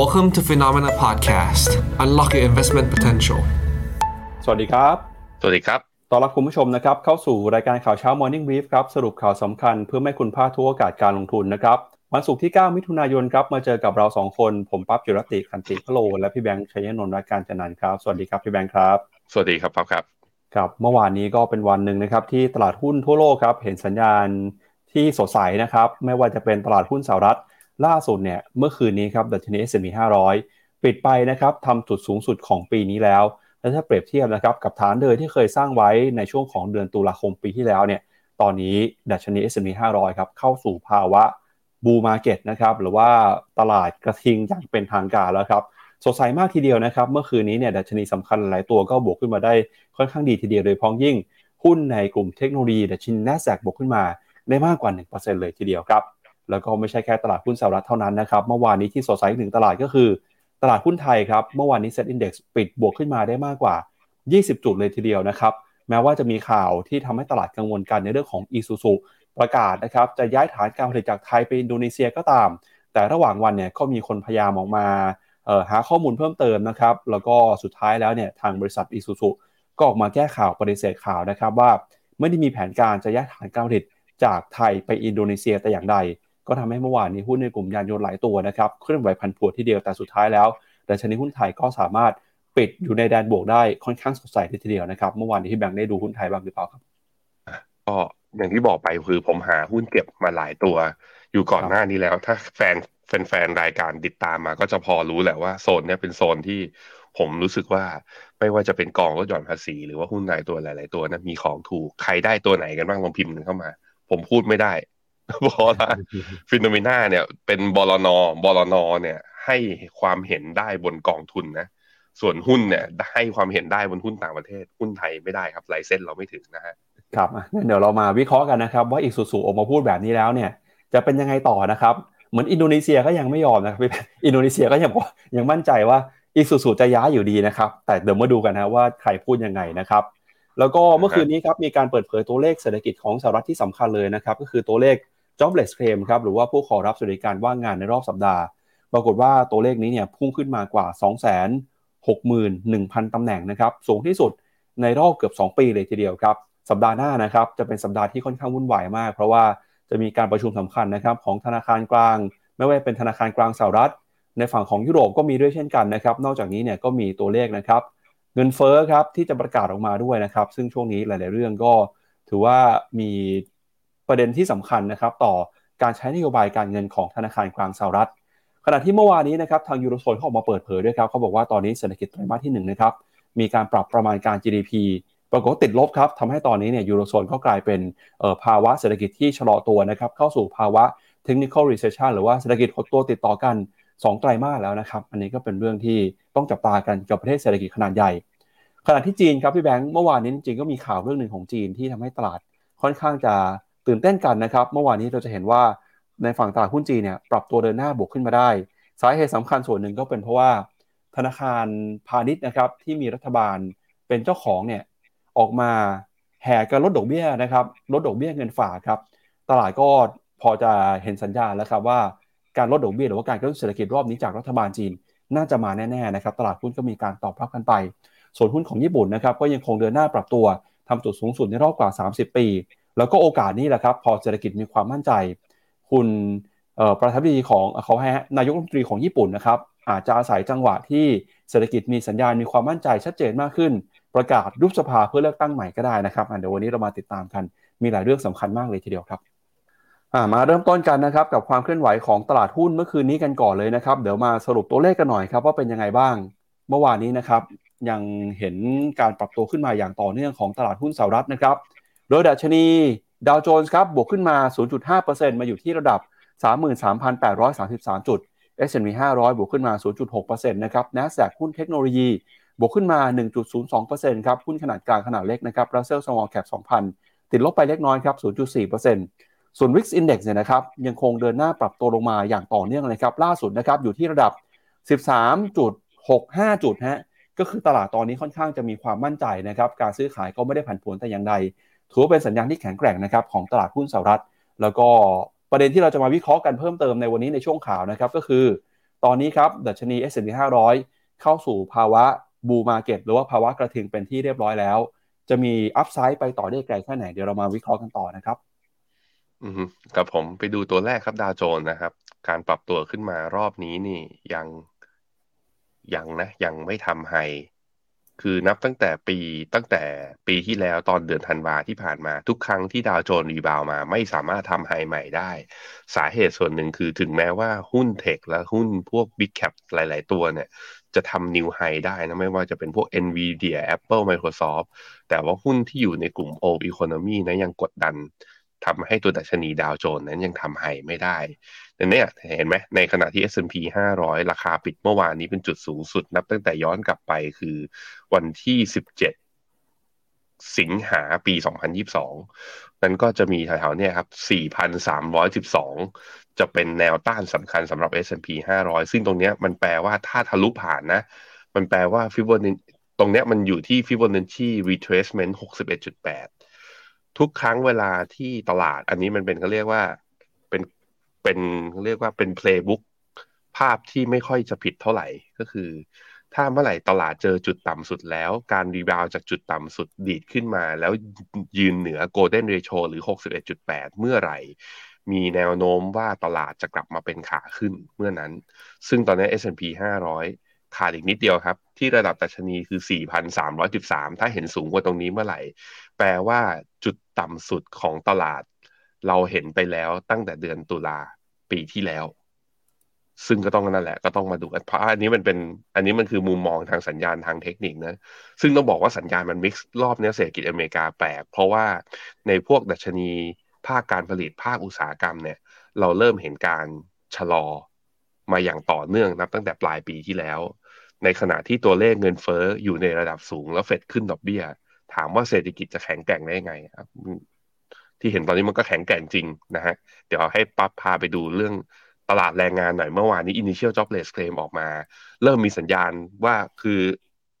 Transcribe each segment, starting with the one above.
Welcome to Phenomena Podcast Unlock your investment potential สวัสดีครับ สวัสดีครับ ต้อนรับคุณผู้ชมนะครับ เข้าสู่รายการข่าวเช้า Morning Brief ครับ สรุปข่าวสำคัญเพื่อไม่คุณพลาดทุกโอกาสการลงทุนนะครับ วันศุกร์ที่ 9 มิถุนายนครับ มาเจอกับเรา 2 คน ผมปั๊บจิรติคันติพโล และพี่แบงค์ชัยนนท์รักการจันนันครับ สวัสดีครับพี่แบงค์ครับ สวัสดีครับครับครับครับ เมื่อวานนี้ก็เป็นวันหนึ่งนะครับที่ตลาดหุ้นทั่วโลกครับเห็นสัญญาณที่สดใสนะครับ ไม่ว่าจะเป็นตลาดหุ้นสหรัฐ ล่าสุดเนี่ยเมื่อคืนนี้ครับดัชนี S&P 500 ปิดไปนะครับทำจุดสูงสุดของปีนี้แล้ว และถ้าเปรียบเทียบนะครับกับฐานเดิมที่เคยสร้างไว้ในช่วงของเดือนตุลาคมปีที่แล้วเนี่ยตอนนี้ดัชนี S&P 500 ครับเข้าสู่ภาวะบูมาเก็ตนะครับหรือว่าตลาดกระทิงอย่างเป็นทางการแล้วครับสดใสมากทีเดียวนะครับ เมื่อคืนนี้เนี่ยดัชนีสำคัญหลายตัวก็บวกขึ้นมาได้ค่อนข้างดีทีเดียวโดยพ้องยิ่งหุ้นในกลุ่มเทคโนโลยีดัชนี NASDAQ บวกขึ้นมาได้มากกว่า 1%เลยทีเดียวครับ แล้วก็ไม่ใช่แค่ตลาดหุ้นสหรัฐเท่านั้นนะครับ เมื่อวานนี้ที่สดใสหนึ่งตลาดก็คือ ตลาดหุ้นไทยครับ เมื่อวานนี้ SET Index ปิดบวกขึ้นมาได้มากกว่า 20 จุดเลยทีเดียวนะครับ แม้ว่าจะมีข่าวที่ทำให้ตลาดกังวลกันในเรื่องของอีซูซุประกาศนะครับ จะย้ายฐานการผลิตจากไทยไปอินโดนีเซียก็ตาม แต่ระหว่างวันเนี่ยก็มีคนพยายามออกมาหาข้อมูลเพิ่มเติมนะครับ แล้วก็สุดท้ายแล้วเนี่ยทางบริษัทอีซูซุก็ออกมาแก้ข่าวปฏิเสธข่าวนะครับว่า ไม่ได้มีแผนการจะย้ายฐานการผลิตจากไทยไปอินโดนีเซียแต่อย่างใด ก็ทำให้เมื่อวานนี้หุ้นในกลุ่มยานยนต์หลายตัวนะครับเคลื่อนไหวพันผวที่เดียวแต่สุดท้ายแล้วดัชนีหุ้นไทยก็สามารถปิดอยู่ในแดนบวกได้ค่อนข้างสดใสทีเดียวนะครับเมื่อวานนี้ที่แบงค์ได้ดูหุ้นไทยบ้างหรือเปล่าครับก็อย่างที่บอกไปคือผมหาหุ้นเก็บมาหลายตัว อยู่ก่อนหน้านี้แล้ว ถ้าแฟนแฟนๆรายการติดตามมา ก็จะพอรู้แหละว่าโซนนี้เป็นโซนที่ผมรู้สึกว่าไม่ว่าจะเป็นกองลดหย่อนภาษี หรือว่าหุ้นรายตัวหลาย ๆ ตัวนะมีของถูกใครได้ตัวไหนกันบ้างลองพิมพ์เข้ามา ผมพูดไม่ได้ เพราะว่าฟิโนเมนาเนี่ย เป็นบลนบลนเนี่ย ให้ความเห็นได้บนกองทุนนะส่วนหุ้นเนี่ยให้ความเห็นได้บนหุ้นต่างประเทศ หุ้นไทยไม่ได้ครับไลเส้นเราไม่ถึงนะฮะครับเดี๋ยวเรามาวิเคราะห์กันนะครับ ว่าอีกสูๆออกมาพูดแบบนี้แล้วเนี่ย จะเป็นยังไงต่อนะครับ เหมือนอินโดนีเซียก็ยังไม่ยอมนะครับอินโดนีเซียก็ยังยังมั่นใจว่าอีกสูๆจะย้ายอยู่ดีนะครับ แต่เดี๋ยวมาดูกันนะว่าใครพูดยังไงนะครับ แล้วก็เมื่อคืนนี้ครับมีการเปิดเผยตัวเลขเศรษฐกิจของสหรัฐที่สำคัญเลยนะครับ ก็คือตัวเลข jobless claim ครับหรือว่าผู้ขอรับสวัสดิการว่างงานในรอบสัปดาห์ ปรากฏว่าตัวเลขนี้เนี่ยพุ่งขึ้นมากว่า 2 6 1 0 0 0ตำแหน่งนะครับสูงที่สุดในรอบเกือบ 2 ปีเลยทีเดียวครับสัปดาห์หน้านะครับจะเป็นสัปดาห์ที่ค่อนข้างวุ่นวายมาก เพราะว่าจะมีการประชุมสำคัญนะครับของธนาคารกลาง ไม่ว่าเป็นธนาคารกลางสหรัฐ ในฝั่งของยุโรปก็มีด้วยเช่นกันนะครับนอกจากนี้เนี่ยก็มีตัวเลขนะครับเงินเฟ้อครับที่จะประกาศออกมาด้วยนะครับซึ่งช่วงนี้หลาย ๆ เรื่องก็ถือว่ามี ประเด็นที่สำคัญนะครับต่อการใช้นโยบายการเงินของธนาคารกลางสหรัฐ ขณะที่เมื่อวานนี้นะครับทางยูโรโซนเขาออกมาเปิดเผยด้วยครับเขาบอกว่าตอนนี้เศรษฐกิจไตรมาสที่1นะครับมีการปรับประมาณการ GDP ปรากฏติดลบครับทำให้ตอนนี้เนี่ยยูโรโซนก็กลายเป็นภาวะเศรษฐกิจที่ชะลอตัวนะครับเข้าสู่ภาวะ technical recession หรือว่าเศรษฐกิจหดตัวติดต่อกัน 2 ไตรมาสแล้วนะครับ อันนี้ก็เป็นเรื่องที่ต้องจับตากันกับประเทศเศรษฐกิจขนาดใหญ่ ขณะที่จีนครับพี่แบงค์เมื่อวานนี้จริงๆก็มีข่าวเรื่องหนึ่งของจีนที่ทำให้ตลาดค่อนข้างจะ ตื่นเต้นกันนะครับ เมื่อวานนี้เราจะเห็นว่าในฝั่งตลาดหุ้นจีนเนี่ยปรับตัวเดินหน้าบวกขึ้นมาได้ สาเหตุสำคัญส่วนหนึ่งก็เป็นเพราะว่าธนาคารพาณิชย์นะครับที่มีรัฐบาลเป็นเจ้าของเนี่ยออกมาแห่กันลดดอกเบี้ยนะครับลดดอกเบี้ยเงินฝากครับตลาดก็พอจะเห็นสัญญาณแล้วครับว่าการลดดอกเบี้ยหรือว่าการกระตุ้นเศรษฐกิจรอบนี้จากรัฐบาลจีนน่าจะมาแน่ๆนะครับตลาดหุ้นก็มีการตอบรับกันไป ส่วนหุ้นของญี่ปุ่นนะครับก็ยังคงเดินหน้าปรับตัวทำจุดสูงสุดในรอบกว่า 30 ปี แล้วก็โอกาสนี้แหละครับพอเศรษฐกิจมีความมั่นใจ คุณประธานาธิบดีของเขาให้นายกรัฐมนตรีของญี่ปุ่นนะครับอาจจะอาศัยจังหวะที่เศรษฐกิจมีสัญญาณมีความมั่นใจชัดเจนมากขึ้น ประกาศยุบสภาเพื่อเลือกตั้งใหม่ก็ได้นะครับเดี๋ยววันนี้เรามาติดตามกันมีหลายเรื่องสำคัญมากเลยทีเดียวครับมาเริ่มต้นกันนะครับกับความเคลื่อนไหวของตลาดหุ้นเมื่อคืนนี้กันก่อนเลยนะครับ เดี๋ยวมาสรุปตัวเลขกันหน่อยครับว่าเป็นยังไงบ้าง เมื่อวานนี้นะครับยังเห็นการปรับตัวขึ้นมาอย่างต่อเนื่องของตลาดหุ้นสหรัฐนะครับ โดยดัชนีดาวโจนส์ครับบวกขึ้นมา 0.5%มาอยู่ที่ระดับ 33,833 จุด S&P 500 บวกขึ้นมา 0.6%นะครับ NASDAQ หุ้นเทคโนโลยี บวกขึ้นมา 1.02%ครับ หุ้นขนาดกลางขนาดเล็กนะครับ Russell Small Cap 2,000 ติดลบไปเล็กน้อยครับ 0.4%ส่วน Wix Index เนี่ยนะครับ ยังคงเดินหน้าปรับตัวลงมาอย่างต่อเนื่องเลยครับ ล่าสุดนะครับ อยู่ที่ระดับ 13.65 จุดฮะ ก็คือตลาดตอนนี้ค่อนข้างจะมีความมั่นใจนะครับ การซื้อขายก็ไม่ได้ผันผวนแต่อย่างใด ถือว่าเป็นสัญญาณที่แข็งแกร่งนะครับของตลาดหุ้นสหรัฐ แล้วก็ประเด็นที่เราจะมาวิเคราะห์กันเพิ่มเติมในวันนี้ในช่วงข่าวนะครับก็คือ ตอนนี้ครับดัชนี S&P 500 เข้าสู่ภาวะบูมาเก็ตหรือว่าภาวะกระถึงเป็นที่เรียบร้อยแล้ว จะมีอัพไซด์ไปต่อได้ไกลแค่ไหนเดี๋ยวเรามาวิเคราะห์กันต่อนะครับอืมกับผมไปดูตัวแรกครับดาวโจนส์นะครับ การปรับตัวขึ้นมารอบนี้นี่ยังยังนะยังไม่ทำไฮ คือนับตั้งแต่ปีตั้งแต่ปีที่แล้วตอนเดือนธันวาที่ผ่านมา ทุกครั้งที่ดาวโจนส์รีบาวมา ไม่สามารถทำไฮใหม่ได้ สาเหตุส่วนหนึ่งคือถึงแม้ว่าหุ้นเทคและหุ้นพวก Big Cap หลาย ๆ ตัวเนี่ย จะทำนิวไฮได้นะ ไม่ว่าจะเป็นพวก NVIDIA Apple Microsoft แต่ว่าหุ้นที่อยู่ในกลุ่ม Old Economy นะยังกดดันทำให้ตัวดัชนีดาวโจนส์นั้นยังทำไฮไม่ได้ แต่เนี่ยเห็นไหมในขณะที่ S&P 500 ราคาปิดเมื่อวานนี้เป็นจุดสูงสุด นับตั้งแต่ย้อนกลับไปคือวันที่ 17 สิงหาปี 2022 นั้นก็จะมีแถวๆเนี่ยครับ 4,312 จะเป็นแนวต้านสำคัญสำหรับ S&P 500 ซึ่งตรงเนี้ยมันแปลว่าถ้าทะลุผ่านนะ มันแปลว่าฟิบอนตรงเนี้ยมันอยู่ที่ฟิบอนัชชี retracement 61.8 ทุกครั้งเวลาที่ตลาดอันนี้มันเป็นเขาเรียกว่า เป็นเรียกว่าเป็นเพลย์บุ๊กภาพที่ไม่ค่อยจะผิดเท่าไหร่ก็คือ ถ้าเมื่อไหร่ตลาดเจอจุดต่ำสุดแล้ว การรีบาวจากจุดต่ำสุดดีดขึ้นมา แล้วยืนเหนือ Golden Ratio หรือ 61.8 เมื่อไหร่ มีแนวโน้มว่าตลาดจะกลับมาเป็นขาขึ้นเมื่อนั้น ซึ่งตอนนี้ S&P 500 ขาดอีกนิดเดียวครับ ที่ระดับตัชนีคือ 4,313 ถ้าเห็นสูงกว่าตรงนี้เมื่อไหร่ แปลว่าจุดต่ำสุดของตลาด เราเห็นไปแล้วตั้งแต่เดือนตุลาปีที่แล้ว ซึ่งก็ต้องนั่นแหละ ก็ต้องมาดูกันเพราะอันนี้มันเป็น อันนี้มันคือมุมมองทางสัญญาณทางเทคนิคนะ ซึ่งต้องบอกว่าสัญญาณมันมิกซ์รอบนี้เศรษฐกิจอเมริกาแปลก เพราะว่าในพวกดัชนีภาคการผลิตภาคอุตสาหกรรมเนี่ย เราเริ่มเห็นการชะลอมาอย่างต่อเนื่องนับตั้งแต่ปลายปีที่แล้ว ในขณะที่ตัวเลขเงินเฟ้ออยู่ในระดับสูงแล้วเฟดขึ้นดอกเบี้ย ถามว่าเศรษฐกิจจะแข็งแกร่งได้ยังไง ที่เห็นตอนนี้มันก็แข็งแกร่งจริงนะฮะเดี๋ยวให้ปั๊บพาไปดูเรื่องตลาดแรงงานหน่อยเมื่อวานนี้ initial jobless claim ออกมา เริ่มมีสัญญาณว่าคือ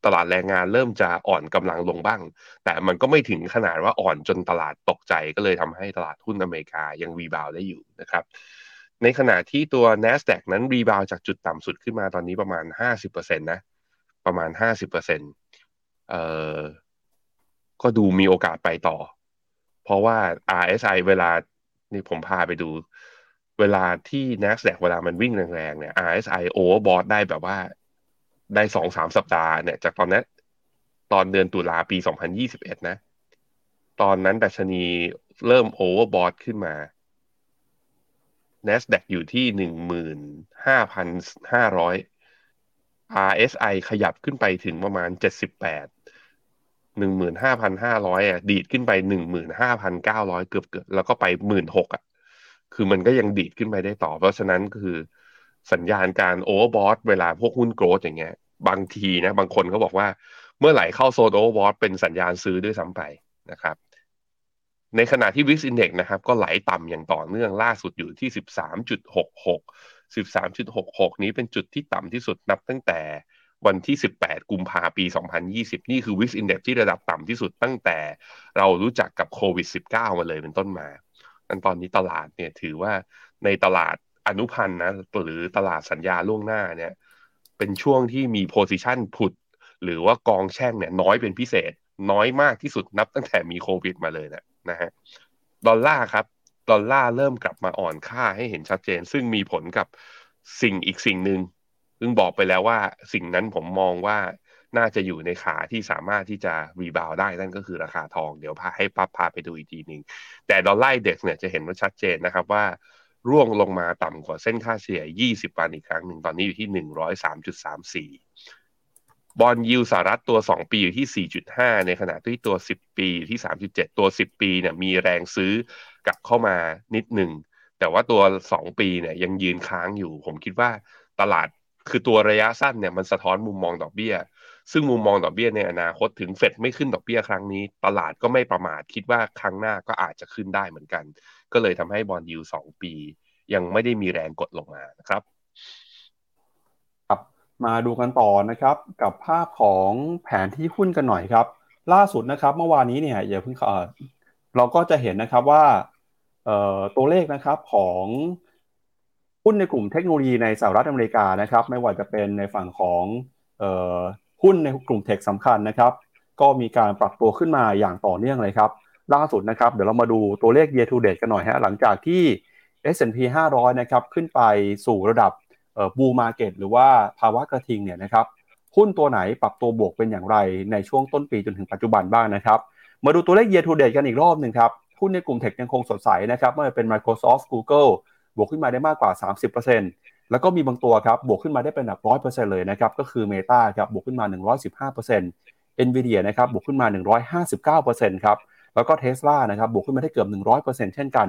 ตลาดแรงงานเริ่มจะอ่อนกำลังลงบ้าง แต่มันก็ไม่ถึงขนาดว่าอ่อนจนตลาดตกใจก็เลยทำให้ตลาดหุ้นอเมริกายังรีบาวได้อยู่นะครับในขณะที่ตัว NASDAQ นั้นรีบาวจากจุดต่ำสุดขึ้นมาตอนนี้ประมาณ 50%นะ ประมาณ 50%เอ่อก็ดูมีโอกาสไปต่อ เพราะว่า RSI เวลานี่ผมพาไปดู เวลาที่ NASDAQ เวลามันวิ่งแรงๆเนี่ย RSI overbought ได้แบบว่าได้สองสามสัปดาห์เนี่ย จากตอนนั้นตอนเดือนตุลาปี2021นะ ตอนนั้นดัชนีเริ่ม overbought ขึ้นมา NASDAQ อยู่ที่หนึ่งหมื่นห้าพันห้าร้อย RSI ขยับขึ้นไปถึงประมาณเจ็ดสิบแปด หนึ่งหมื่นห้าพันห้าร้อยอะดีดขึ้นไปหนึ่งหมื่นห้าพันเก้าร้อยเกือบเกือบแล้วก็ไปหมื่นหกอะ คือมันก็ยังดีดขึ้นไปได้ต่อ เพราะฉะนั้นคือสัญญาณการโอเวอร์บอทเวลาพวกหุ้นโกรดอย่างเงี้ย บางทีนะ บางคนเขาบอกว่าเมื่อไหร่เข้าโซน overbought เป็นสัญญาณซื้อด้วยซ้ำไปนะครับ ในขณะที่ VIX Index นะครับ ก็ไหลต่ำอย่างต่อเนื่องล่าสุดอยู่ที่สิบสามจุดหกหกสิบสามจุดหกหกนี้เป็นจุดที่ต่ำที่สุดนับตั้งแต่ วันที่ 18 กุมภาปี 2020 นี่คือ VIX Index ที่ระดับต่ำที่สุดตั้งแต่เรารู้จักกับโควิด -19 มาเลยเป็นต้นมาอันตอนนี้ตลาดเนี่ยถือว่าในตลาดอนุพันธ์นะหรือตลาดสัญญาล่วงหน้าเนี่ยเป็นช่วงที่มี position put หรือว่ากองแช่งเนี่ยน้อยเป็นพิเศษ น้อยมากที่สุดนับตั้งแต่มีโควิดมาเลยนะนะฮะดอลลาร์ครับดอลลาร์เริ่มกลับมาอ่อนค่าให้เห็นชัดเจน ซึ่งมีผลกับสิ่งอีกสิ่งหนึ่ง ซึ่งบอกไปแล้วว่าสิ่งนั้นผมมองว่าน่าจะอยู่ในขาที่สามารถที่จะ rebound ได้นั่นก็คือราคาทองเดี๋ยวพาให้ปั๊บพาไปดูอีกทีหนึ่งแต่ Dollar Index เนี่ยจะเห็นว่าชัดเจนนะครับว่า ร่วงลงมาต่ำกว่าเส้นค่าเฉลี่ย 20 วันอีกครั้งหนึ่งตอนนี้อยู่ที่ 103.34 บอลยูสหรัฐตัว 2 ปีอยู่ที่ 4.5 ในขณะที่ตัว 10 ปีที่ 37 ตัว 10 ปีเนี่ยมีแรงซื้อกลับเข้ามานิดหนึ่งแต่ว่าตัว 2 ปีเนี่ยยังยืนค้างอยู่ ผมคิดว่าตลาด คือตัวระยะสั้นเนี่ยมันสะท้อนมุมมองดอกเบี้ย ซึ่งมุมมองดอกเบี้ยในอนาคตถึงเฟดไม่ขึ้นดอกเบี้ยครั้งนี้ ตลาดก็ไม่ประมาทคิดว่าครั้งหน้าก็อาจจะขึ้นได้เหมือนกัน ก็เลยทำให้บอลยูสองปี ยังไม่ได้มีแรงกดลงมานะครับ ครับ มาดูกันต่อนะครับ กับภาพของแผนที่หุ้นกันหน่อยครับ ล่าสุดนะครับ เมื่อวานนี้เนี่ยอย่าเพิ่งเราก็จะเห็นนะครับว่าตัวเลขนะครับของ หุ้นในกลุ่มเทคโนโลยีในสหรัฐอเมริกานะครับ ไม่ว่าจะเป็นในฝั่งของหุ้นในกลุ่มเทคสำคัญนะครับ ก็มีการปรับตัวขึ้นมาอย่างต่อเนื่องเลยครับ ล่าสุดนะครับ เดี๋ยวเรามาดูตัวเลข year to date กันหน่อยฮะหลังจากที่ S&P 500 นะครับ ขึ้นไปสู่ระดับบูมาเก็ตหรือว่าภาวะกระทิงเนี่ยนะครับหุ้นตัวไหนปรับตัวบวกเป็นอย่างไรในช่วงต้นปีจนถึงปัจจุบันบ้างนะครับ มาดูตัวเลข year to date กันอีกรอบหนึ่งครับหุ้นในกลุ่มเทคยังคงสดใสนะครับไม่ว่าเป็น Microsoft Google บวกขึ้นมาได้มากกว่า 30%แล้วก็มีบางตัวครับบวกขึ้นมาได้เป็นแบบ100%เลยนะครับก็คือ Meta ครับบวกขึ้นมา 115% Nvidia นะครับบวกขึ้นมา 159%ครับแล้วก็ Tesla นะครับบวกขึ้นมาได้เกือบ 100%เช่นกัน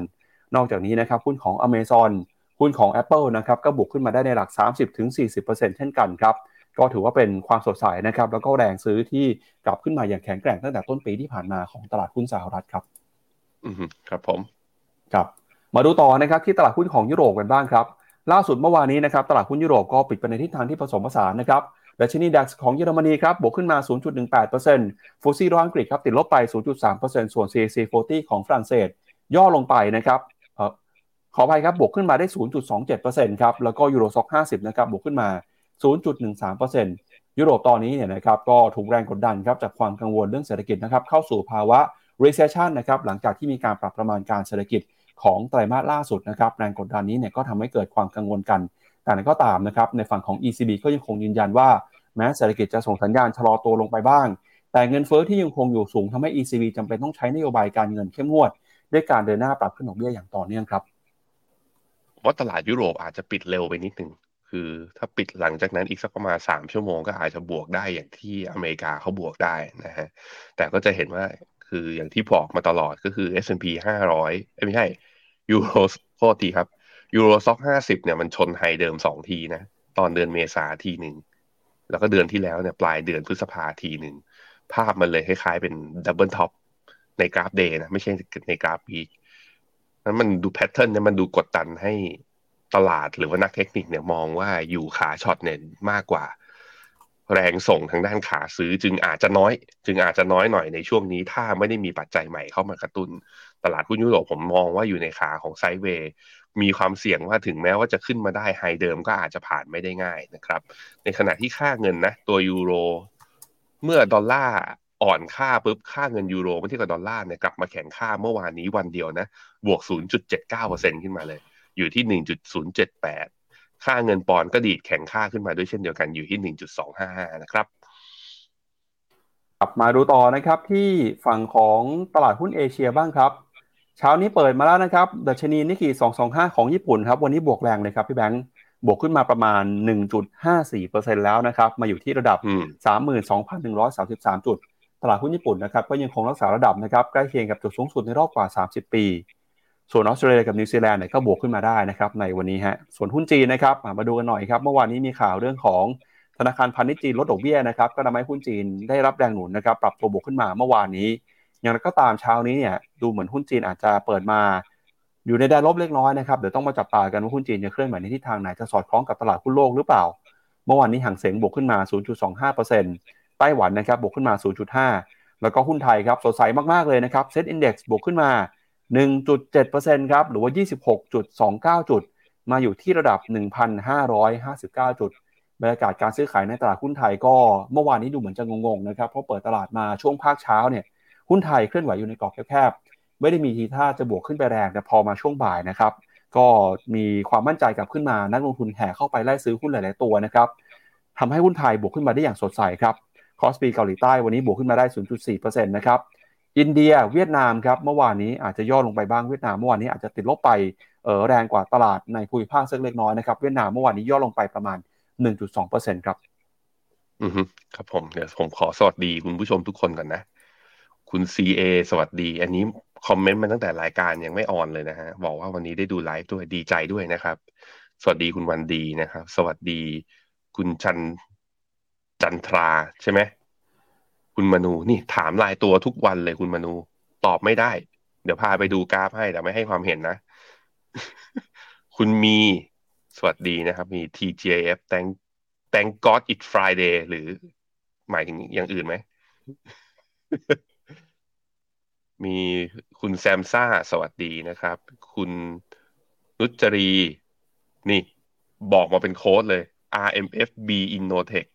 นอกจากนี้นะครับหุ้นของ Amazon หุ้นของ Apple นะครับก็บวกขึ้นมาได้ในหลัก 30-40%เช่นกันครับก็ถือว่าเป็นความสดใสนะครับแล้วก็แรงซื้อที่กลับขึ้นมาอย่างแข็งแกร่งตั้งแต่ต้นปีที่ผ่านมาของตลาดหุ้นสหรัฐครับ อืมครับผม ครับ มาดูต่อนะครับที่ตลาดหุ้นของยุโรปกันบ้างครับ ล่าสุดเมื่อวานนี้นะครับตลาดหุ้นยุโรปก็ปิดไปในทิศทางที่ผสมผสานนะครับดัชนี DAX ของเยอรมนีครับบวกขึ้นมา 0.18% FTSE ร้อยอังกฤษครับติดลบไป 0.3%ส่วน CAC 40 ของฝรั่งเศส ย่อลงไปนะครับขออภัยครับบวกขึ้นมาได้ 0.27%ครับแล้วก็ Euro Stoxx 50 นะครับบวกขึ้นมา 0.13%ยุโรปตอนนี้เนี่ยนะครับก็ถูกแรงกดดันครับจากความกังวลเรื่องเศรษฐกิจนะครับเข้าสู่ภาวะ recession นะครับหลังจากที่มีการปรับประมาณการเศรษฐกิจ ของไตรมาสล่าสุดนะครับแรงกดดันนี้เนี่ยก็ทำให้เกิดความกังวลกัน แต่นั้นก็ตามนะครับในฝั่งของ ECB ก็ยังคงยืนยันว่าแม้เศรษฐกิจจะส่งสัญญาณชะลอตัวลงไปบ้าง แต่เงินเฟอ้อที่ยังคงอยู่สูงทำให้ ECB จำเป็นต้องใช้นโยบายการเงินเข้มงวด ด้วยการเดินหน้าปรับขึ้นดอกเบี้ยอย่างต่อเนื่องครับว่าตลาดยุโรปอาจจะปิดเร็วไปนิดนึงคือถ้าปิดหลังจากนั้นอีกสักประมาณสามชั่วโมงก็อาจจะบวกได้อย่างที่อเมริกาเขาบวกได้นะฮะแต่ก็จะเห็นว่า คืออย่างที่บอกมาตลอดก็คือ S&P 500 ไม่ใช่ยูโรโทษทีครับ Euro Stoxx ห้าสิบเนี่ยมันชน high เดิมสองทีนะ ตอนเดือนเมษาทีหนึ่ง แล้วก็เดือนที่แล้วเนี่ยปลายเดือนพฤษภาทีหนึ่ง ภาพมันเลยคล้ายๆเป็น double top ในกราฟ day นะ ไม่ใช่ในกราฟ week นั้นมันดู pattern เนี่ยมันดูกดดันให้ตลาดหรือว่านักเทคนิคเนี่ยมองว่าอยู่ขา short เนี่ยมากกว่า แรงส่งทางด้านขาซื้อจึงอาจจะน้อย จึงอาจจะน้อยหน่อยในช่วงนี้ ถ้าไม่ได้มีปัจจัยใหม่เข้ามากระตุ้น ตลาดหุ้นยุโรปผมมองว่าอยู่ในขาของ sideway มีความเสี่ยงว่าถึงแม้ว่าจะขึ้นมาได้ high เดิมก็อาจจะผ่านไม่ได้ง่ายนะครับ ในขณะที่ค่าเงินนะ ตัวยูโร เมื่อดอลลาร์อ่อนค่าปุ๊บค่าเงินยูโรเมื่อเทียบกับดอลลาร์เนี่ยกลับมาแข็งค่าเมื่อวานนี้วันเดียวนะ บวก 0.79%ขึ้นมาเลย อยู่ที่ 1.078 ค่าเงินปอนด์ก็ดีดแข็งค่าขึ้นมาด้วยเช่นเดียวกันอยู่ที่ 1.255นะครับกลับมาดูต่อนะครับที่ฝั่งของตลาดหุ้นเอเชียบ้างครับ เช้านี้เปิดมาแล้วนะครับดัชนีนิกเกอิ225 ของญี่ปุ่นครับ วันนี้บวกแรงเลยครับพี่แบงค์บวกขึ้นมาประมาณ 1.54%แล้วนะครับ มาอยู่ที่ระดับ 32,133 จุด ตลาดหุ้นญี่ปุ่นนะครับ ก็ยังคงรักษาระดับนะครับ ใกล้เคียงกับจุดสูงสุดในรอบกว่า 30 ปี ส่วนออสเตรเลียกับนิวซีแลนด์เนี่ยก็บวกขึ้นมาได้นะครับในวันนี้ฮะส่วนหุ้นจีนนะครับมาดูกันหน่อยครับเมื่อวานนี้มีข่าวเรื่องของธนาคารพาณิชย์จีนลดดอกเบี้ยนะครับก็ทำให้หุ้นจีนได้รับแรงหนุนนะครับปรับตัวบวกขึ้นมาเมื่อวานนี้ อย่างไรก็ตามเช้านี้เนี่ยดูเหมือนหุ้นจีนอาจจะเปิดมา อยู่ในแดนลบเล็กน้อยนะครับเดี๋ยวต้องมาจับตากันว่าหุ้นจีนจะเคลื่อนไหวในทิศทางไหนจะสอดคล้องกับตลาดหุ้นโลกหรือเปล่า เมื่อวานนี้ห่างเสงบวกขึ้นมา 0.25%ไต้หวันนะครับบวกขึ้นมา 0.5 แล้วก็หุ้นไทยครับสดใสมากๆเลยนะครับเซ็ตอินดี x บวกขึ้นมา 1.7%ครับหรือว่า 26.29 จุด มาอยู่ที่ระดับ 1,559 จุดบรรยากาศการซื้อขายในตลาดหุ้นไทยก็เมื่อวานนี้ดูเหมือนจะงงๆนะครับเพราะเปิดตลาดมาช่วงภาคเช้าเนี่ยหุ้นไทยเคลื่อนไหวอยู่ในกรอบแคบๆไม่ได้มีทีท่าจะบวกขึ้นไปแรงแต่พอมาช่วงบ่ายนะครับก็มีความมั่นใจกลับขึ้นมานักลงทุนแห่เข้าไปไล่ซื้อหุ้นหลาย ๆ ตัวนะครับทำให้หุ้นไทยบวกขึ้นมาได้อย่างสดใสครับคอสปีเกาหลีใต้วันนี้บวกขึ้นมาได้ 0.4%นะครับ อินเดียเวียดนามครับเมื่อวานนี้อาจจะย่อลงไปบ้างเวียดนามเมื่อวานนี้อาจจะติดลบไปเออแรงกว่าตลาดในภูมิภาคสักเล็กน้อยนะครับเวียดนามเมื่อวานนี้ย่อลงไปประมาณ 1.2%ครับอือฮึครับผมเดี๋ยวผมขอสวัสดีคุณผู้ชมทุกคนก่อนนะ คุณ CA สวัสดี อันนี้คอมเมนต์มาตั้งแต่รายการยังไม่ออนเลยนะฮะบอกว่าวันนี้ได้ดูไลฟ์ด้วยดีใจด้วยนะครับ สวัสดีคุณวันดีนะครับ สวัสดี คุณจันจันทราใช่ไหม คุณมนูนี่ถามลายตัวทุกวันเลยคุณมนูตอบไม่ได้ เดี๋ยวพาไปดูกราฟให้แต่ไม่ให้ความเห็นนะ คุณมีสวัสดีนะครับมี TGF thank thank God it Friday หรือหมายถึงอย่างอื่นไหม มีคุณแซมซ่าสวัสดีนะครับ คุณนุจรี นี่ บอกมาเป็นโค้ดเลย RMFB Innotech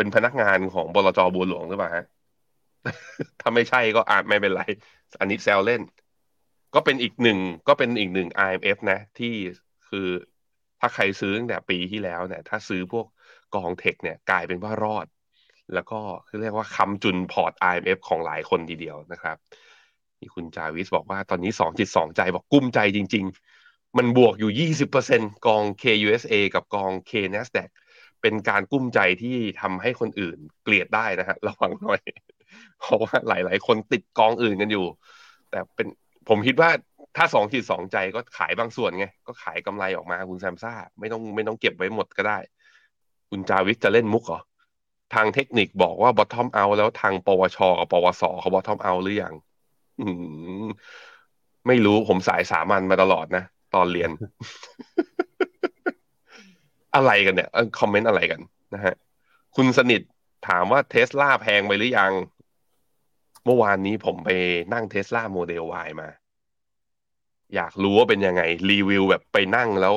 เป็นพนักงานของบลจบัวหลวงหรือเปล่าฮะถ้าไม่ใช่ก็อาจไม่เป็นไร อันนี้แซวเล่น ก็เป็นอีกหนึ่งก็เป็นอีกหนึ่ง IMF นะ ที่คือถ้าใครซื้อตั้งแต่ปีที่แล้วเนี่ย ถ้าซื้อพวกกองเทคเนี่ยกลายเป็นว่ารอด แล้วก็คือเรียกว่าคำจุนพอร์ต IMF ของหลายคนทีเดียวนะครับนี่คุณจาวิสบอกว่าตอนนี้สองจิตสองใจบอกกุ้มใจจริง ๆ มันบวกอยู่ 20%กอง KUSA กับกอง K NASDAQ เป็นการกุ้มใจที่ทำให้คนอื่นเกลียดได้นะฮะระวังหน่อย เพราะว่าหลาย ๆ คนติดกองอื่นกันอยู่ แต่เป็นผมคิดว่าถ้าสองจิตสองใจก็ขายบางส่วนไง ก็ขายกำไรออกมาคุณแซมซ่า ไม่ต้องไม่ต้องเก็บไว้หมดก็ได้ คุณจาวิสจะเล่นมุกเหรอ ทางเทคนิคบอกว่า bottom out แล้วทางปวช กับปวสเขา bottom out หรือยังไม่รู้ผมสายสามัญมาตลอดนะ ตอนเรียน อะไรกันเนี่ยคอมเมนต์อะไรกันนะฮะคุณสนิทถามว่าเทสลาแพงไปหรือยัง เมื่อวานนี้ผมไปนั่งเทสลาโมเดล Y มา อยากรู้ว่าเป็นยังไง รีวิวแบบไปนั่งแล้ว